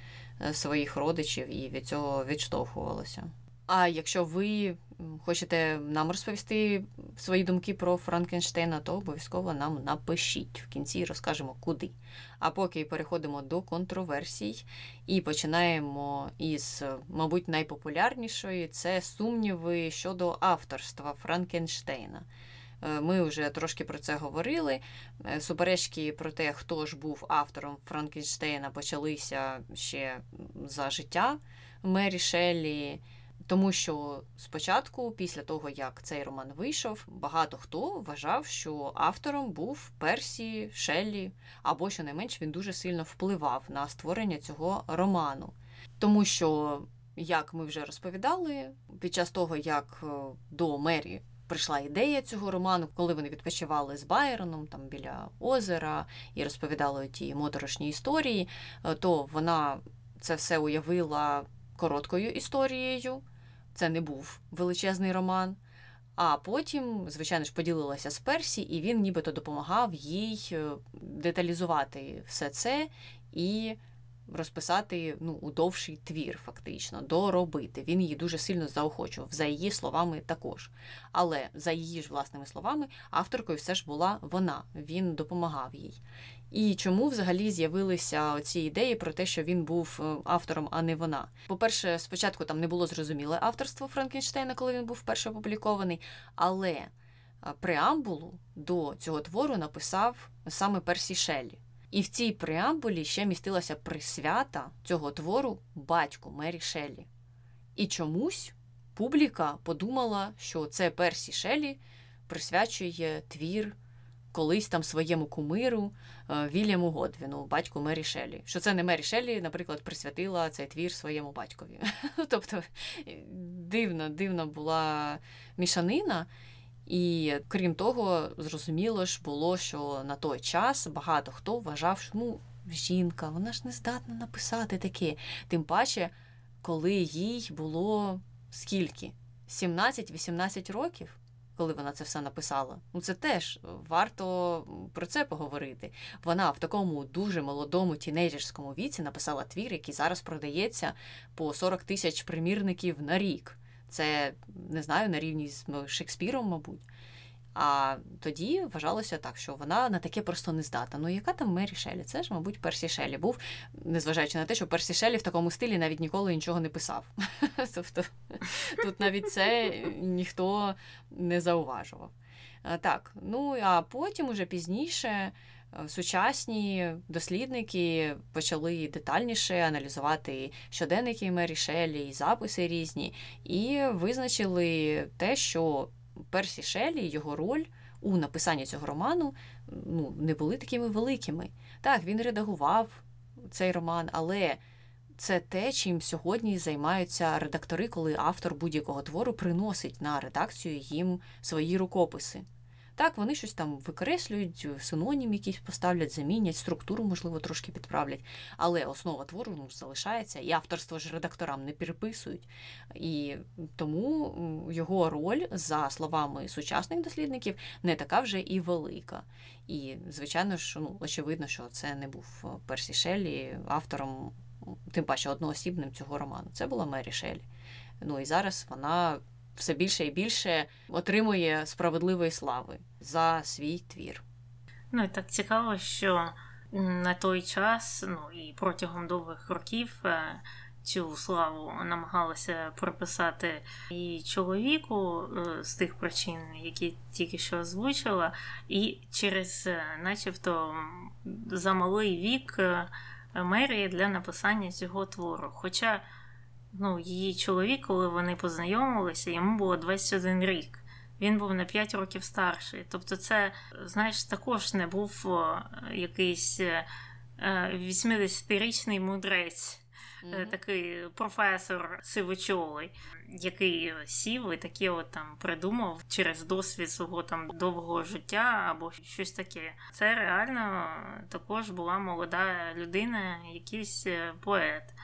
своїх родичів і від цього відштовхувалася. А якщо ви хочете нам розповісти свої думки про Франкенштейна, то обов'язково нам напишіть в кінці розкажемо куди. А поки переходимо до контроверсій і починаємо із, е, мабуть, найпопулярнішої це сумніви щодо авторства Франкенштейна. Е, Ми вже трошки про це говорили. Е, Суперечки про те, хто ж був автором Франкенштейна, почалися ще за життя Мері Шеллі. Тому що спочатку, після того як цей роман вийшов, багато хто вважав, що автором був Персі Шеллі, або щонайменш він дуже сильно впливав на створення цього роману. Тому що, як ми вже розповідали, під час того, як е, до Мері прийшла ідея цього роману, коли вони відпочивали з Байроном там біля озера і розповідали ті моторошні історії, е, то вона це все уявила короткою історією. Це не був величезний роман. А потім, звичайно ж, поділилася з Персі, і він нібито допомагав їй е, деталізувати все це і розписати ну, у довший твір, фактично, доробити. Він її дуже сильно заохочував, за її словами також. Але за її ж власними словами, авторкою все ж була вона. Він допомагав їй. І чому взагалі з'явилися ці ідеї про те, що він був е, автором, а не вона? По-перше, спочатку там не було зрозуміле авторство Франкенштейна, коли він був вперше опублікований, але е, преамбулу до цього твору написав саме Персі Шеллі. І в цій преамбулі ще містилася присвята цього твору батьку Мері Шеллі. І чомусь публіка подумала, що це Персі Шеллі присвячує твір колись там своєму кумиру е, Вільяму Годвіну, батьку Мері Шеллі. Що це не Мері Шеллі, наприклад, присвятила цей твір своєму батькові. Тобто дивна, дивна була мішанина. І крім того, зрозуміло ж було, що на той час багато хто вважав, що ну, жінка, вона ж не здатна написати таке. Тим паче, коли їй було скільки? 17-18 років, коли вона це все написала. Ну це теж варто про це поговорити. Вона в такому дуже молодому тінейджерському віці написала твір, який зараз продається по 40 тисяч примірників на рік. Це не знаю на рівні з Шекспіром, мабуть. А тоді вважалося так, що вона на таке просто не здатна. Ну, яка там Мері Шелі? Це ж, мабуть, Персі Шелі був, незважаючи на те, що Персі Шелі в такому стилі навіть ніколи нічого не писав. Тобто тут навіть це ніхто не зауважував. Так, ну а потім, уже пізніше, сучасні дослідники почали детальніше аналізувати щоденники Мері Шелі, записи різні, і визначили те, що Персі Шелі, його роль у написанні цього роману ну, не були такими великими. Так, він редагував цей роман, але це те, чим сьогодні займаються редактори, коли автор будь-якого твору приносить на редакцію їм свої рукописи. Так, вони щось там викреслюють, синонім якийсь поставлять, замінять, структуру, можливо, трошки підправлять. Але основа твору ну, залишається, і авторство ж редакторам не переписують. І тому його роль, за словами сучасних дослідників, не така вже і велика. І, звичайно ж, ну, очевидно, що це не був Персі Шеллі автором, тим паче одноосібним цього роману. Це була Мері Шеллі. Ну і зараз вона все більше і більше отримує справедливої слави за свій твір. Ну і так цікаво, що на той час, ну і протягом довгих років. Е, цю славу намагалася приписати і чоловіку е, з тих причин, які тільки що озвучила, і через, е, начебто, замалий вік Мерії для написання цього твору. Хоча ну, її чоловік, коли вони познайомилися, йому було 21 рік. Він був на 5 років старший. Тобто, це, знаєш, також не був якийсь 80-річний е, мудрець. Mm-hmm. Такий професор сивочолий, який сів і таке от там придумав через досвід свого там довгого життя або щось таке. Це реально також була молода людина, якийсь е, поет.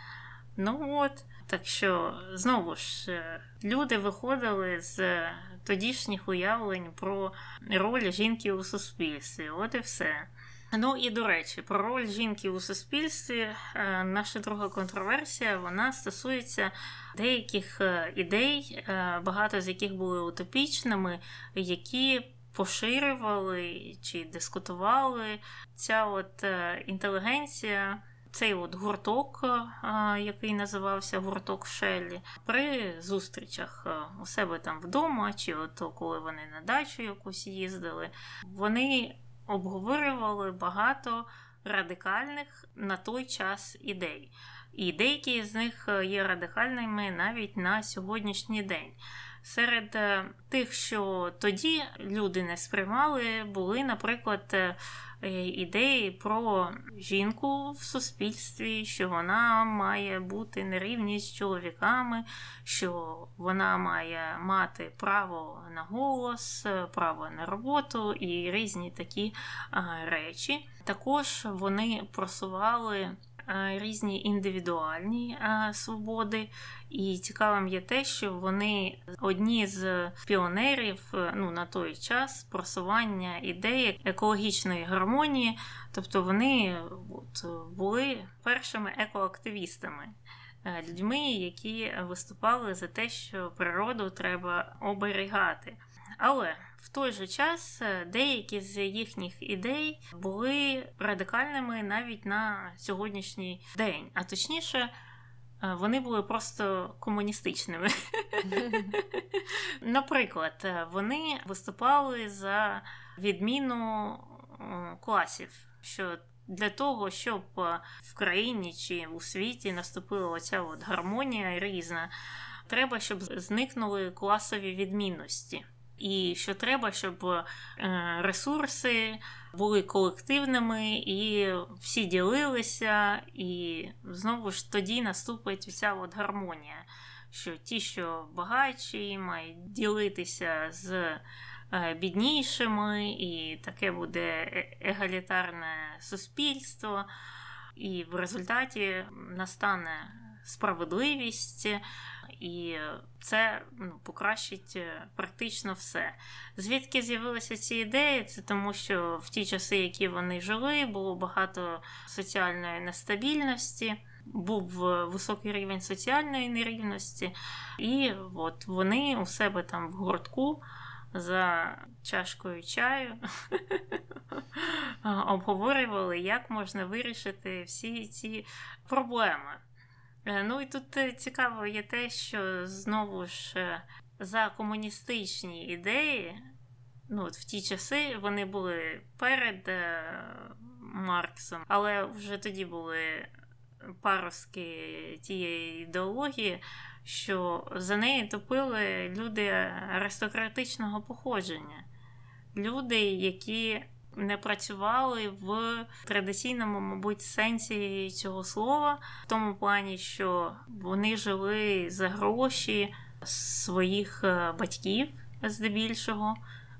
Ну от, так що, знову ж, е, люди виходили з тодішніх уявлень про роль жінки у суспільстві. От і все. Ну і до речі, про роль жінки у суспільстві. Е, наша друга контроверсія вона стосується деяких е, ідей, багато з яких були утопічними, які поширювали чи дискутували ця от інтелігенція цей от гурток, е, який називався гурток Шеллі, при зустрічах е, у себе там вдома, чи от коли вони на дачу якусь їздили, вони обговорювали багато радикальних на той час ідей. І деякі з них е, є радикальними навіть на сьогоднішній день. Серед тих, що тоді люди не сприймали, були, наприклад, Е, ідеї про жінку в суспільстві, що вона має бути нерівні з чоловіками, що вона має мати право на голос, право на роботу і різні такі речі. Також вони просували Е, різні індивідуальні е, свободи, і цікавим є те, що вони одні з піонерів е, ну, на той час просування ідеї екологічної гармонії, тобто вони от, були першими екоактивістами. Людьми, які виступали за те, що природу треба оберігати. Але в той же час е, деякі з їхніх ідей були радикальними навіть на сьогоднішній день, а точніше. Е, вони були просто комуністичними. Наприклад, е, вони виступали за відміну класів. що для того, щоб в країні чи у світі наступила оця от гармонія різна, треба, щоб зникнули класові відмінності. І що треба, щоб е, ресурси були колективними і всі ділилися, і знову ж тоді наступить вся от гармонія. Що ті, що багатші, мають ділитися з е, біднішими, і таке буде е- егалітарне суспільство, і в результаті настане справедливість, і це ну, покращить е, практично все. Звідки з'явилися ці ідеї? Це тому, що в ті часи, які вони жили, було багато соціальної нестабільності. Був е, високий рівень соціальної нерівності, і от вони у себе там в гуртку за чашкою чаю обговорювали, як можна вирішити всі ці проблеми. Е, ну і тут е, цікаво є те, що знову ж е, за комуністичні ідеї, ну от в ті часи вони були перед Марксом, але вже тоді були паруски тієї ідеології, що за неї топили люди аристократичного походження, люди, які не працювали в традиційному, мабуть, сенсі цього слова, в тому плані, що вони жили за гроші своїх е, батьків здебільшого,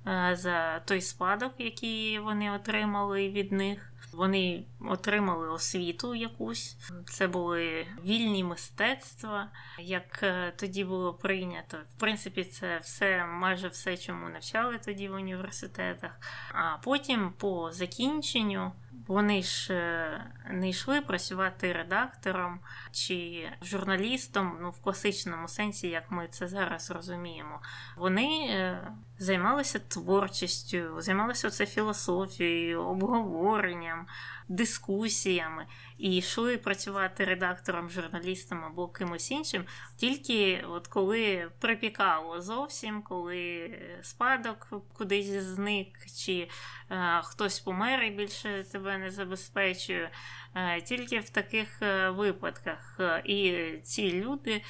е, за той спадок, який вони отримали від них. Вони отримали освіту якусь. Це були вільні мистецтва, як е, тоді було прийнято. В принципі, це все майже все, чому навчали тоді в університетах. А потім, по закінченню, вони ж е, не йшли працювати редактором чи журналістом, ну в класичному сенсі, як ми це зараз розуміємо. Вони е, займалися творчістю, займалися це філософією, обговоренням, дискусіями і йшли працювати редактором, журналістом або кимось іншим, тільки от коли припікало зовсім, коли спадок кудись зник, чи е, хтось помер і більше тебе не забезпечує, е, тільки в таких е, випадках. І ці люди.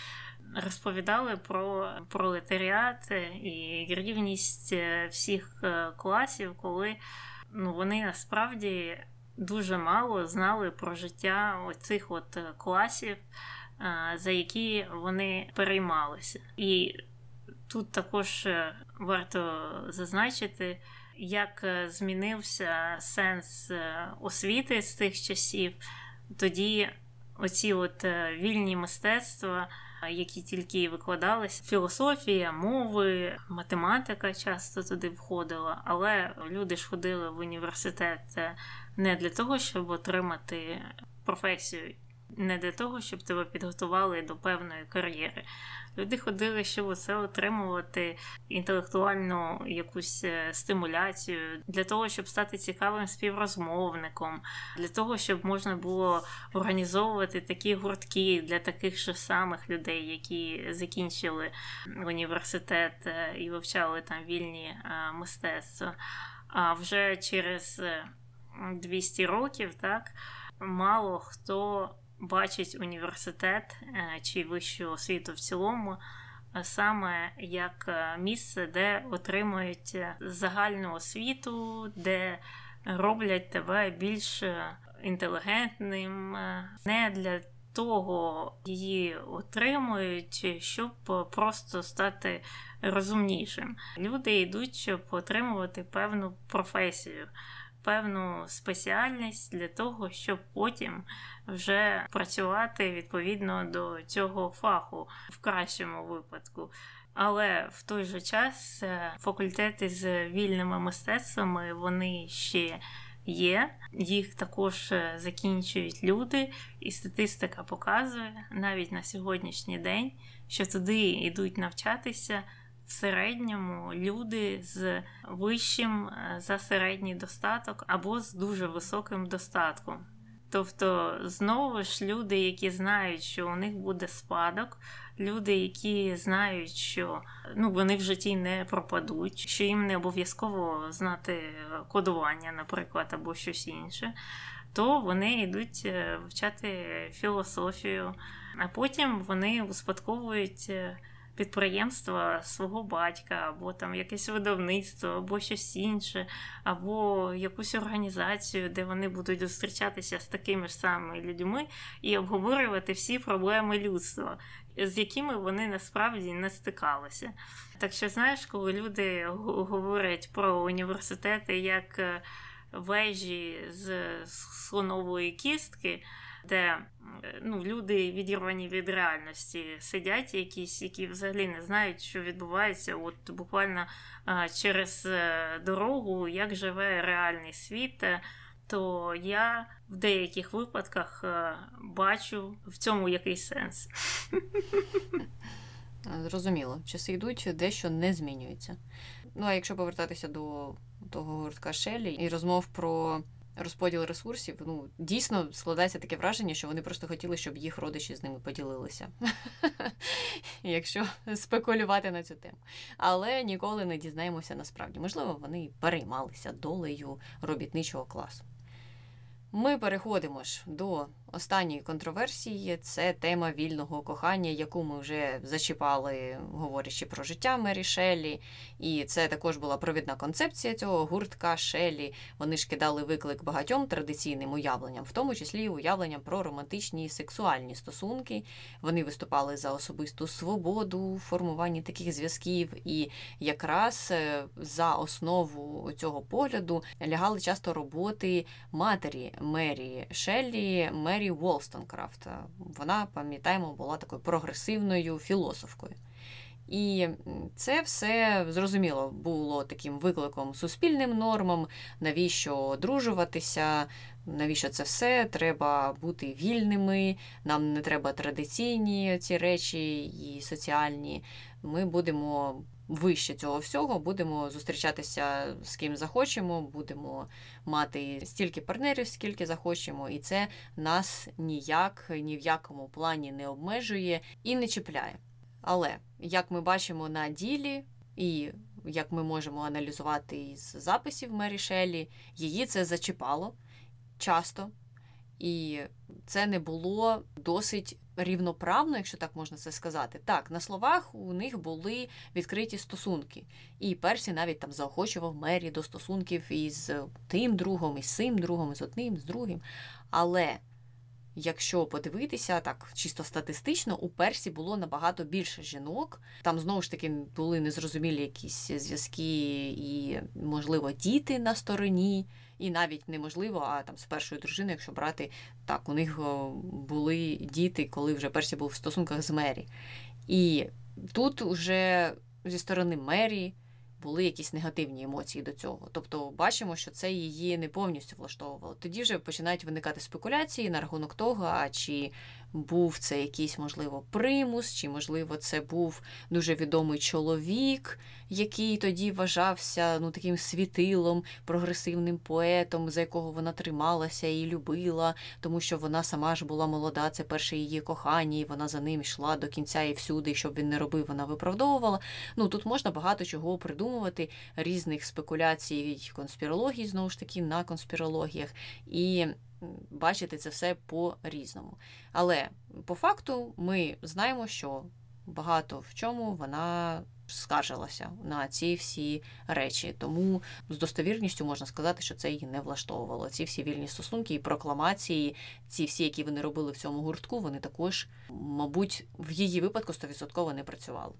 Розповідали про пролетаріат і рівність всіх класів, коли ну, вони насправді дуже мало знали про життя оцих от е, класів, е, за які вони переймалися. І тут також е, варто зазначити, як змінився сенс освіти з тих часів. Тоді оці от вільні мистецтва. Які тільки викладалися, філософія, мови, математика часто туди входила, але люди ж ходили в університет не для того, щоб отримати професію, не для того, щоб тебе підготували до певної кар'єри. Люди ходили, щоб це отримувати інтелектуальну якусь е, стимуляцію для того, щоб стати цікавим співрозмовником, для того, щоб можна було організовувати такі гуртки для таких же самих людей, які закінчили університет е, і вивчали там вільні е, мистецтва. А вже через 200 років, так мало хто бачить університет е, чи вищу освіту в цілому. Саме як е, місце, де отримують е, загальну освіту, де роблять тебе більш інтелігентним, не для того її отримують, щоб просто стати розумнішим. Люди йдуть, щоб отримувати певну професію певну спеціальність для того, щоб потім вже працювати відповідно до цього фаху в кращому випадку. Але в той же час е, факультети з вільними мистецтвами вони ще є, їх також е, закінчують люди, і статистика показує навіть на сьогоднішній день, що туди йдуть навчатися середньому люди з вищим е, за середній достаток або з дуже високим достатком. Тобто, знову ж люди, які знають, що у них буде спадок, люди, які знають, що ну, вони в житті не пропадуть, що їм не обов'язково знати кодування, наприклад, або щось інше, то вони йдуть е, вивчати філософію, а потім вони успадковують підприємства свого батька, або там якесь видавництво, або щось інше, або якусь організацію, де вони будуть зустрічатися з такими ж самими людьми і обговорювати всі проблеми людства, з якими вони насправді не стикалися. Так що, знаєш, коли люди говорять про університети як е, вежі з слонової кістки, де ну, люди відірвані від реальності, сидять якісь, які взагалі не знають, що відбувається, от буквально через е, дорогу, як живе реальний світ. Е, то я в деяких випадках е, бачу в цьому якийсь сенс. Зрозуміло, часи йдуть, дещо не змінюється. Ну а якщо повертатися до того гуртка Шелі і розмов про розподіл ресурсів, ну дійсно складається таке враження, що вони просто хотіли, щоб їх родичі з ними поділилися. Якщо спекулювати на цю тему. Але ніколи не дізнаємося насправді. Можливо, вони переймалися долею робітничого класу. Ми переходимо ж до останньої контроверсії. Це тема вільного кохання, яку ми вже зачіпали, говорячи про життя Мері Шеллі. І це також була провідна концепція цього гуртка Шеллі. Вони ж кидали виклик багатьом традиційним уявленням, в тому числі уявленням про романтичні і сексуальні стосунки. Вони виступали за особисту свободу у формуванні таких зв'язків, і якраз е, за основу цього погляду лягали часто роботи матері Мері Шеллі. Мері Волстонкрафт. Вона, пам'ятаємо, була такою прогресивною філософкою. І це все зрозуміло було таким викликом суспільним нормам, навіщо одружуватися, навіщо це все? Треба бути вільними, нам не треба традиційні ці речі і соціальні. Ми будемо вище цього всього, будемо зустрічатися з ким захочемо, будемо мати стільки партнерів, скільки захочемо, і це нас ніяк ні в якому плані не обмежує і не чіпляє. Але як ми бачимо на ділі, і як ми можемо аналізувати із записів Мері Шеллі, її це зачіпало часто. І це не було досить рівноправно, якщо так можна це сказати. Так, на словах у них були відкриті стосунки, і Персі навіть там заохочував Мері до стосунків із тим другом, із цим другом, із одним, з другим. Але якщо подивитися так чисто статистично, у Персі було набагато більше жінок. Там знову ж таки були незрозумілі якісь зв'язки і, можливо, діти на стороні і навіть неможливо, а там з першою дружиною, якщо брати так, у них були діти, коли вже перші був в стосунках з Мері. І тут вже зі сторони Мері були якісь негативні емоції до цього. Тобто бачимо, що це її не повністю влаштовувало. Тоді вже починають виникати спекуляції на рахунок того, а чи був це якийсь, можливо, примус, чи, можливо, це був дуже відомий чоловік, який тоді вважався ну, таким світилом, прогресивним поетом, за якого вона трималася і любила, тому що вона сама ж була молода, це перше її кохання, і вона за ним йшла до кінця і всюди, і щоб він не робив, вона виправдовувала. Ну тут можна багато чого придумувати, різних спекуляцій, конспірологій, знову ж таки, на конспірологіях. І бачити це все по-різному. Але по факту ми знаємо, що багато в чому вона скаржилася на ці всі речі. Тому з достовірністю можна сказати, що це її не влаштовувало. Ці всі вільні стосунки і прокламації, ці всі, які вони робили в цьому гуртку, вони також, мабуть, в її випадку 100% не працювали.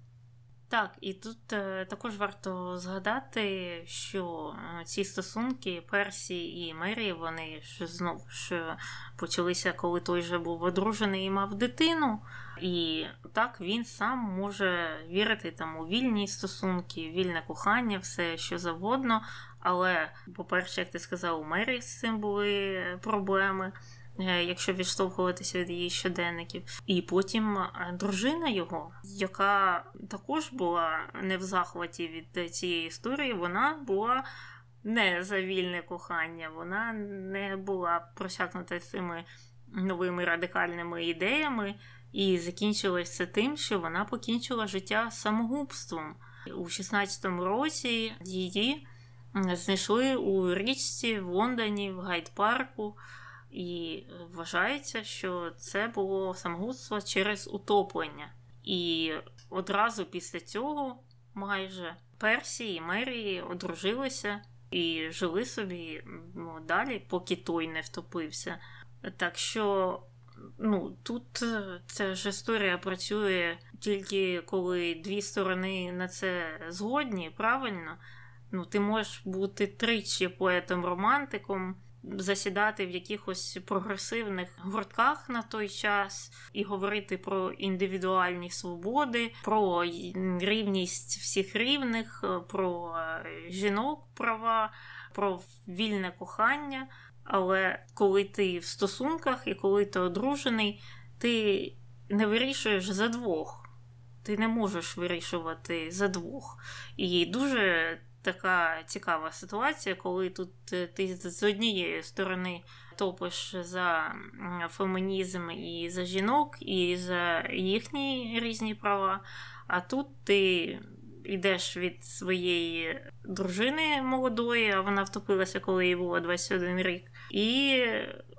Так, і тут е, також варто згадати, що е, ці стосунки Персі і Мері, вони ж знову ж почалися, коли той же був одружений і мав дитину. І так він сам може вірити там у вільні стосунки, вільне кохання, все що завгодно. Але, по-перше, як ти сказав, у Мері з цим були проблеми. Е, якщо відштовхуватися від її щоденників. І потім е, дружина його, яка також була не в захваті від цієї історії, вона була. Не за вільне кохання, вона не була просякнута цими новими радикальними ідеями, і закінчилося тим, що вона покінчила життя самогубством. У 16-му році її знайшли у річці в Лондоні, в Гайд-парку. І вважається, що це було самогубство через утоплення. І одразу після цього майже Персі і Мері одружилися і жили собі ну, далі, поки той не втопився. Так що ну, тут е, ця ж історія працює тільки коли дві сторони на це згодні, правильно. Ну, Ти можеш бути тричі поетом-романтиком, засідати в якихось прогресивних гуртках на той час і говорити про індивідуальні свободи, про рівність всіх рівних, про е, жінок права, про вільне кохання. Але коли ти в стосунках і коли ти одружений, ти не вирішуєш за двох. Ти не можеш вирішувати за двох. І дуже така цікава ситуація, коли тут е, ти з однієї сторони топиш за фемінізм і за жінок, і за їхні різні права, а тут ти. Йдеш від своєї дружини молодої, а вона втопилася, коли їй було 21 рік, і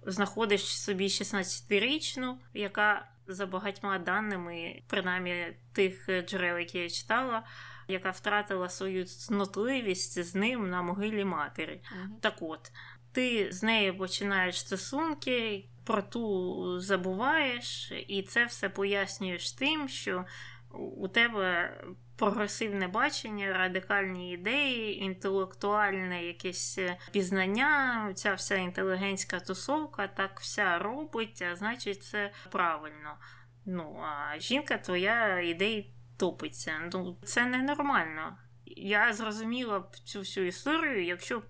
знаходиш собі 16-річну, яка за багатьма даними, принаймні тих джерел, які я читала, яка втратила свою цнотливість з ним на могилі матері. Мгм. Так от, ти з нею починаєш стосунки, про ту забуваєш, і це все пояснюєш тим, що у тебе прогресивне бачення, радикальні ідеї, інтелектуальне якесь пізнання, ця вся інтелігентська тусовка так вся робить, а значить, це правильно. Ну, а жінка твоя ідеї топиться. Ну, це ненормально. Я зрозуміла б цю всю історію, якщо б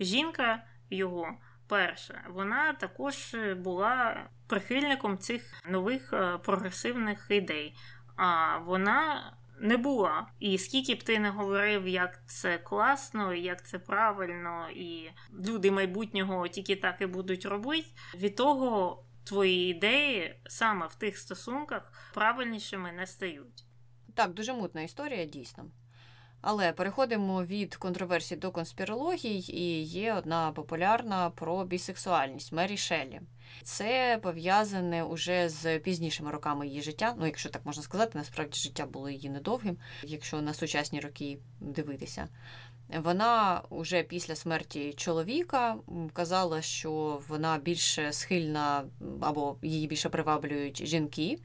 жінка його перша, вона також була прихильником цих нових е, прогресивних ідей. А вона не була. І скільки б ти не говорив, як це класно, як це правильно, і люди майбутнього тільки так і будуть робити, від того твої ідеї саме в тих стосунках правильнішими не стають. Так, дуже мутна історія, дійсно. Але переходимо від контроверсій до конспірологій, і є одна популярна про бісексуальність Мері Шеллі. Це пов'язане уже з пізнішими роками її життя. Ну, якщо так можна сказати, насправді життя було її недовгим, якщо на сучасні роки дивитися. Вона уже після смерті чоловіка казала, що вона більше схильна або її більше приваблюють жінки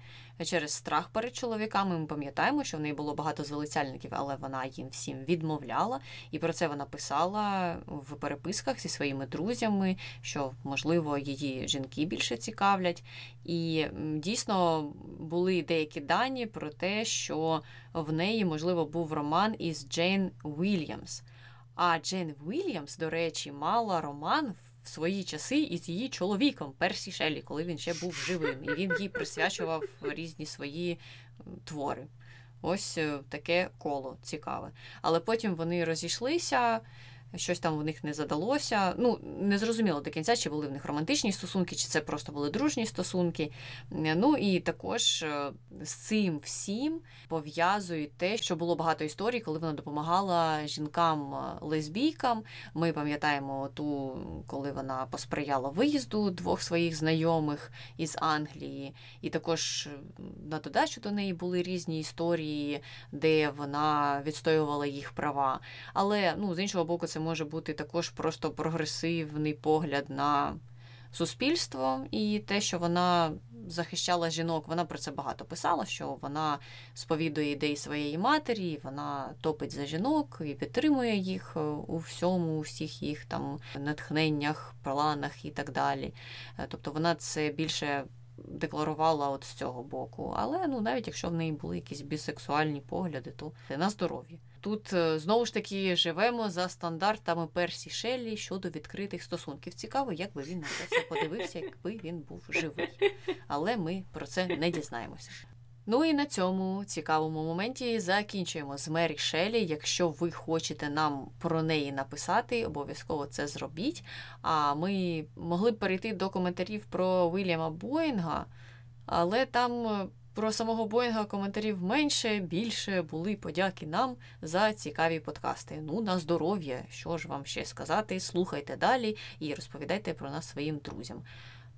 через страх перед чоловіками. Ми пам'ятаємо, що в неї було багато залицяльників, але вона їм всім відмовляла. І про це вона писала в переписках зі своїми друзями, що, можливо, її жінки більше цікавлять. І дійсно були деякі дані про те, що в неї, можливо, був роман із Джейн Уільямс. А Джейн Уільямс, до речі, мала роман в свої часи із її чоловіком Персі Шеллі, коли він ще був живим, і він їй присвячував різні свої твори. Ось е, таке коло цікаве. Але потім вони розійшлися щось там в них не задалося. Ну, не зрозуміло до кінця, чи були в них романтичні стосунки, чи це просто були дружні стосунки. Ну і також е, з цим всім пов'язують те, що було багато історій, коли вона допомагала жінкам-лесбійкам. Е, Ми пам'ятаємо ту, коли вона посприяла виїзду двох своїх знайомих із Англії, і також на додачу до неї були різні історії, де вона відстоювала їх права. Але ну, з іншого боку, це може бути також просто прогресивний погляд на суспільство і те, що вона захищала жінок, вона про це багато писала, що вона сповідує ідеї своєї матері, вона топить за жінок і підтримує їх е, у всьому, у всіх їх там натхненнях, планах і так далі. Е, тобто вона це більше. Декларувала от з цього боку, але ну навіть якщо в неї були якісь бісексуальні погляди, то на здоров'я. Тут е, знову ж таки живемо за стандартами Персі Шеллі щодо відкритих стосунків. Цікаво, як би він на це все подивився, якби він був живий. Але ми про це не дізнаємося. Ну і на цьому цікавому моменті закінчуємо з Мері Шеллі. Якщо ви хочете нам про неї написати, обов'язково це зробіть. А ми могли б перейти до коментарів про Вільяма Боїнга, але там е, про самого Боїнга коментарів менше, більше були подяки нам за цікаві подкасти. Ну, на здоров'я, що ж вам ще сказати, слухайте далі і розповідайте про нас своїм друзям.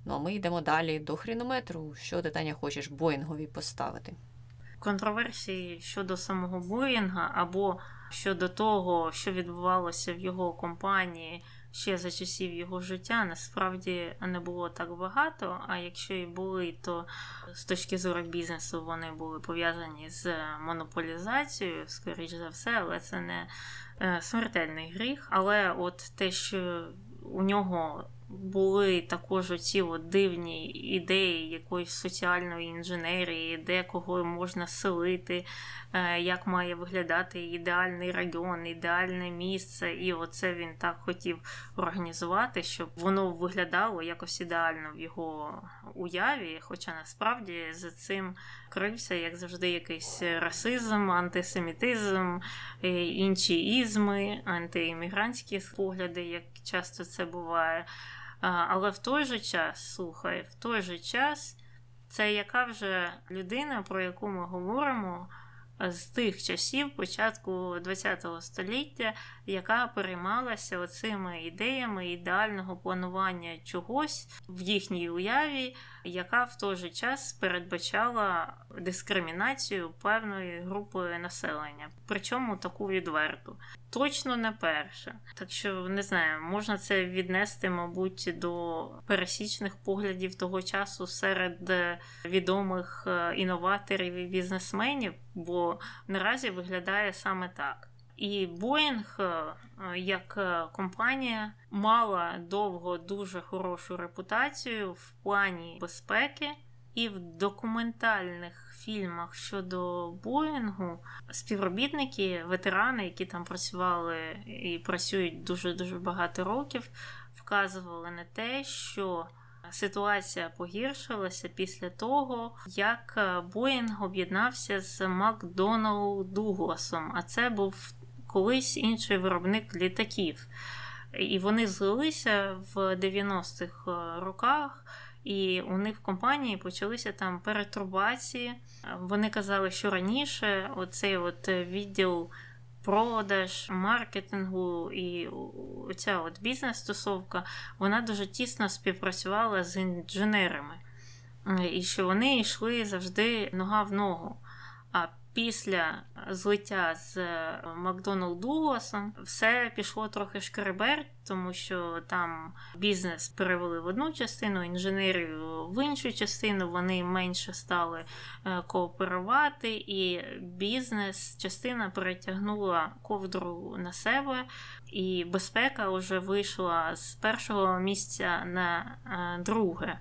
Ну а ми йдемо далі до хронометру. Що ти, Таня, хочеш Боїнгові поставити? контроверсії щодо самого Боїнга або щодо того, що відбувалося в його компанії ще за часів його життя, насправді не було так багато. А якщо і були, то з точки зору бізнесу вони були пов'язані з монополізацією, скоріш за все, але це не е, смертельний гріх. Але от те, що у нього були також оці от дивні ідеї якоїсь соціальної інженерії, де кого можна селити, як має виглядати ідеальний район, ідеальне місце. І оце він так хотів організувати, щоб воно виглядало якось ідеально в його уяві. Хоча насправді за цим крився, як завжди, якийсь расизм, антисемітизм, е, інші ізми, антиіммігрантські погляди, як часто це буває. Але в той же час, слухай, в той же час це яка вже людина, про яку ми говоримо з тих часів, початку ХХ століття, яка переймалася оцими ідеями ідеального планування чогось в їхній уяві, яка в той же час передбачала дискримінацію певної групи населення, причому таку відверту. Точно не перше. Так що не знаю, можна це віднести, мабуть, до пересічних поглядів того часу серед відомих е, інноваторів і бізнесменів, бо наразі виглядає саме так. І Боїнг як е, компанія мала довго дуже хорошу репутацію в плані безпеки, і в документальних фільмах щодо Боїнгу співробітники, ветерани, які там працювали і працюють дуже дуже багато років, вказували на те, що ситуація погіршилася після того, як е, Боїнг об'єднався з Макдоналл Дугласом. А це був колись інший виробник літаків. І вони злилися в 90-х е, роках. І у них в компанії почалися там перетурбації. Вони казали, що раніше оцей от відділ продаж, маркетингу і ця от бізнес-стосовка, вона дуже тісно співпрацювала з інженерами. І що вони йшли завжди нога в ногу. А після злиття з е, Макдоналд Дугласом все пішло трохи шкереберть, тому що там бізнес перевели в одну частину, інженерію в іншу частину. Вони менше стали е, кооперувати, і бізнес частина перетягнула ковдру на себе, і безпека вже вийшла з першого місця на е, друге.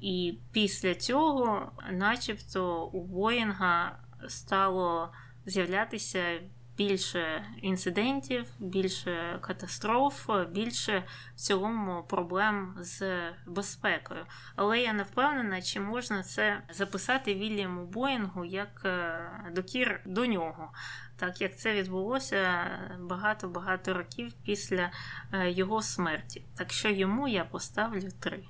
І після цього, начебто, у Боїнга стало з'являтися більше інцидентів, більше катастроф, більше в цілому проблем з безпекою. Але я не впевнена, чи можна це записати Вільяму Боїнгу як е, докір до нього. Так як це відбулося багато-багато років після е, його смерті. Так що йому я поставлю три.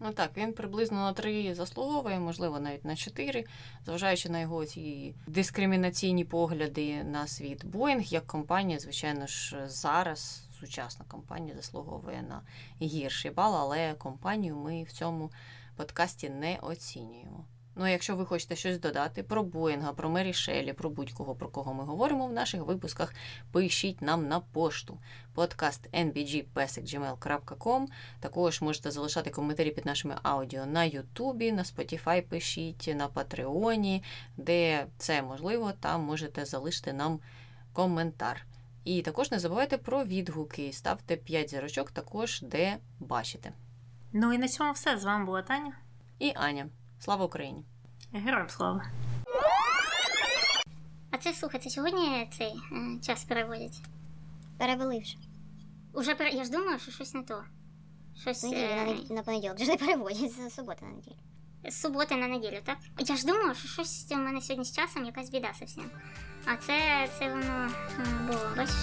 Ну так, він приблизно на три заслуговує, можливо, навіть на чотири, зважаючи на його ці дискримінаційні погляди на світ. Боїнг як компанія, звичайно ж, зараз сучасна компанія заслуговує на гірший бал, але компанію ми в цьому подкасті не оцінюємо. Ну, а якщо ви хочете щось додати про Боїнга, про Мері Шелі, про будь-кого, про кого ми говоримо в наших випусках, пишіть нам на пошту. Подкаст nbgpesic.gmail.com. Також можете залишати коментарі під нашими аудіо на Ютубі, на Spotify пишіть, на Патреоні, де це можливо, там можете залишити нам коментар. І також не забувайте про відгуки. Ставте 5 зірочок також, де бачите. Ну і на цьому все. З вами була Таня і Аня. Слава Україні! Героям слава! А це слухайте, сьогодні цей е, час переводять. Перевели вже. Уже пере... Я ж думаю, що щось не то. Щось ну, е, Неділю, е, на, понеділок вже не переводять, з суботи на неділю. з суботи на неділю, так? Я ж думаю, що щось у мене сьогодні з часом якась біда совсем. А це, це воно було, бачиш?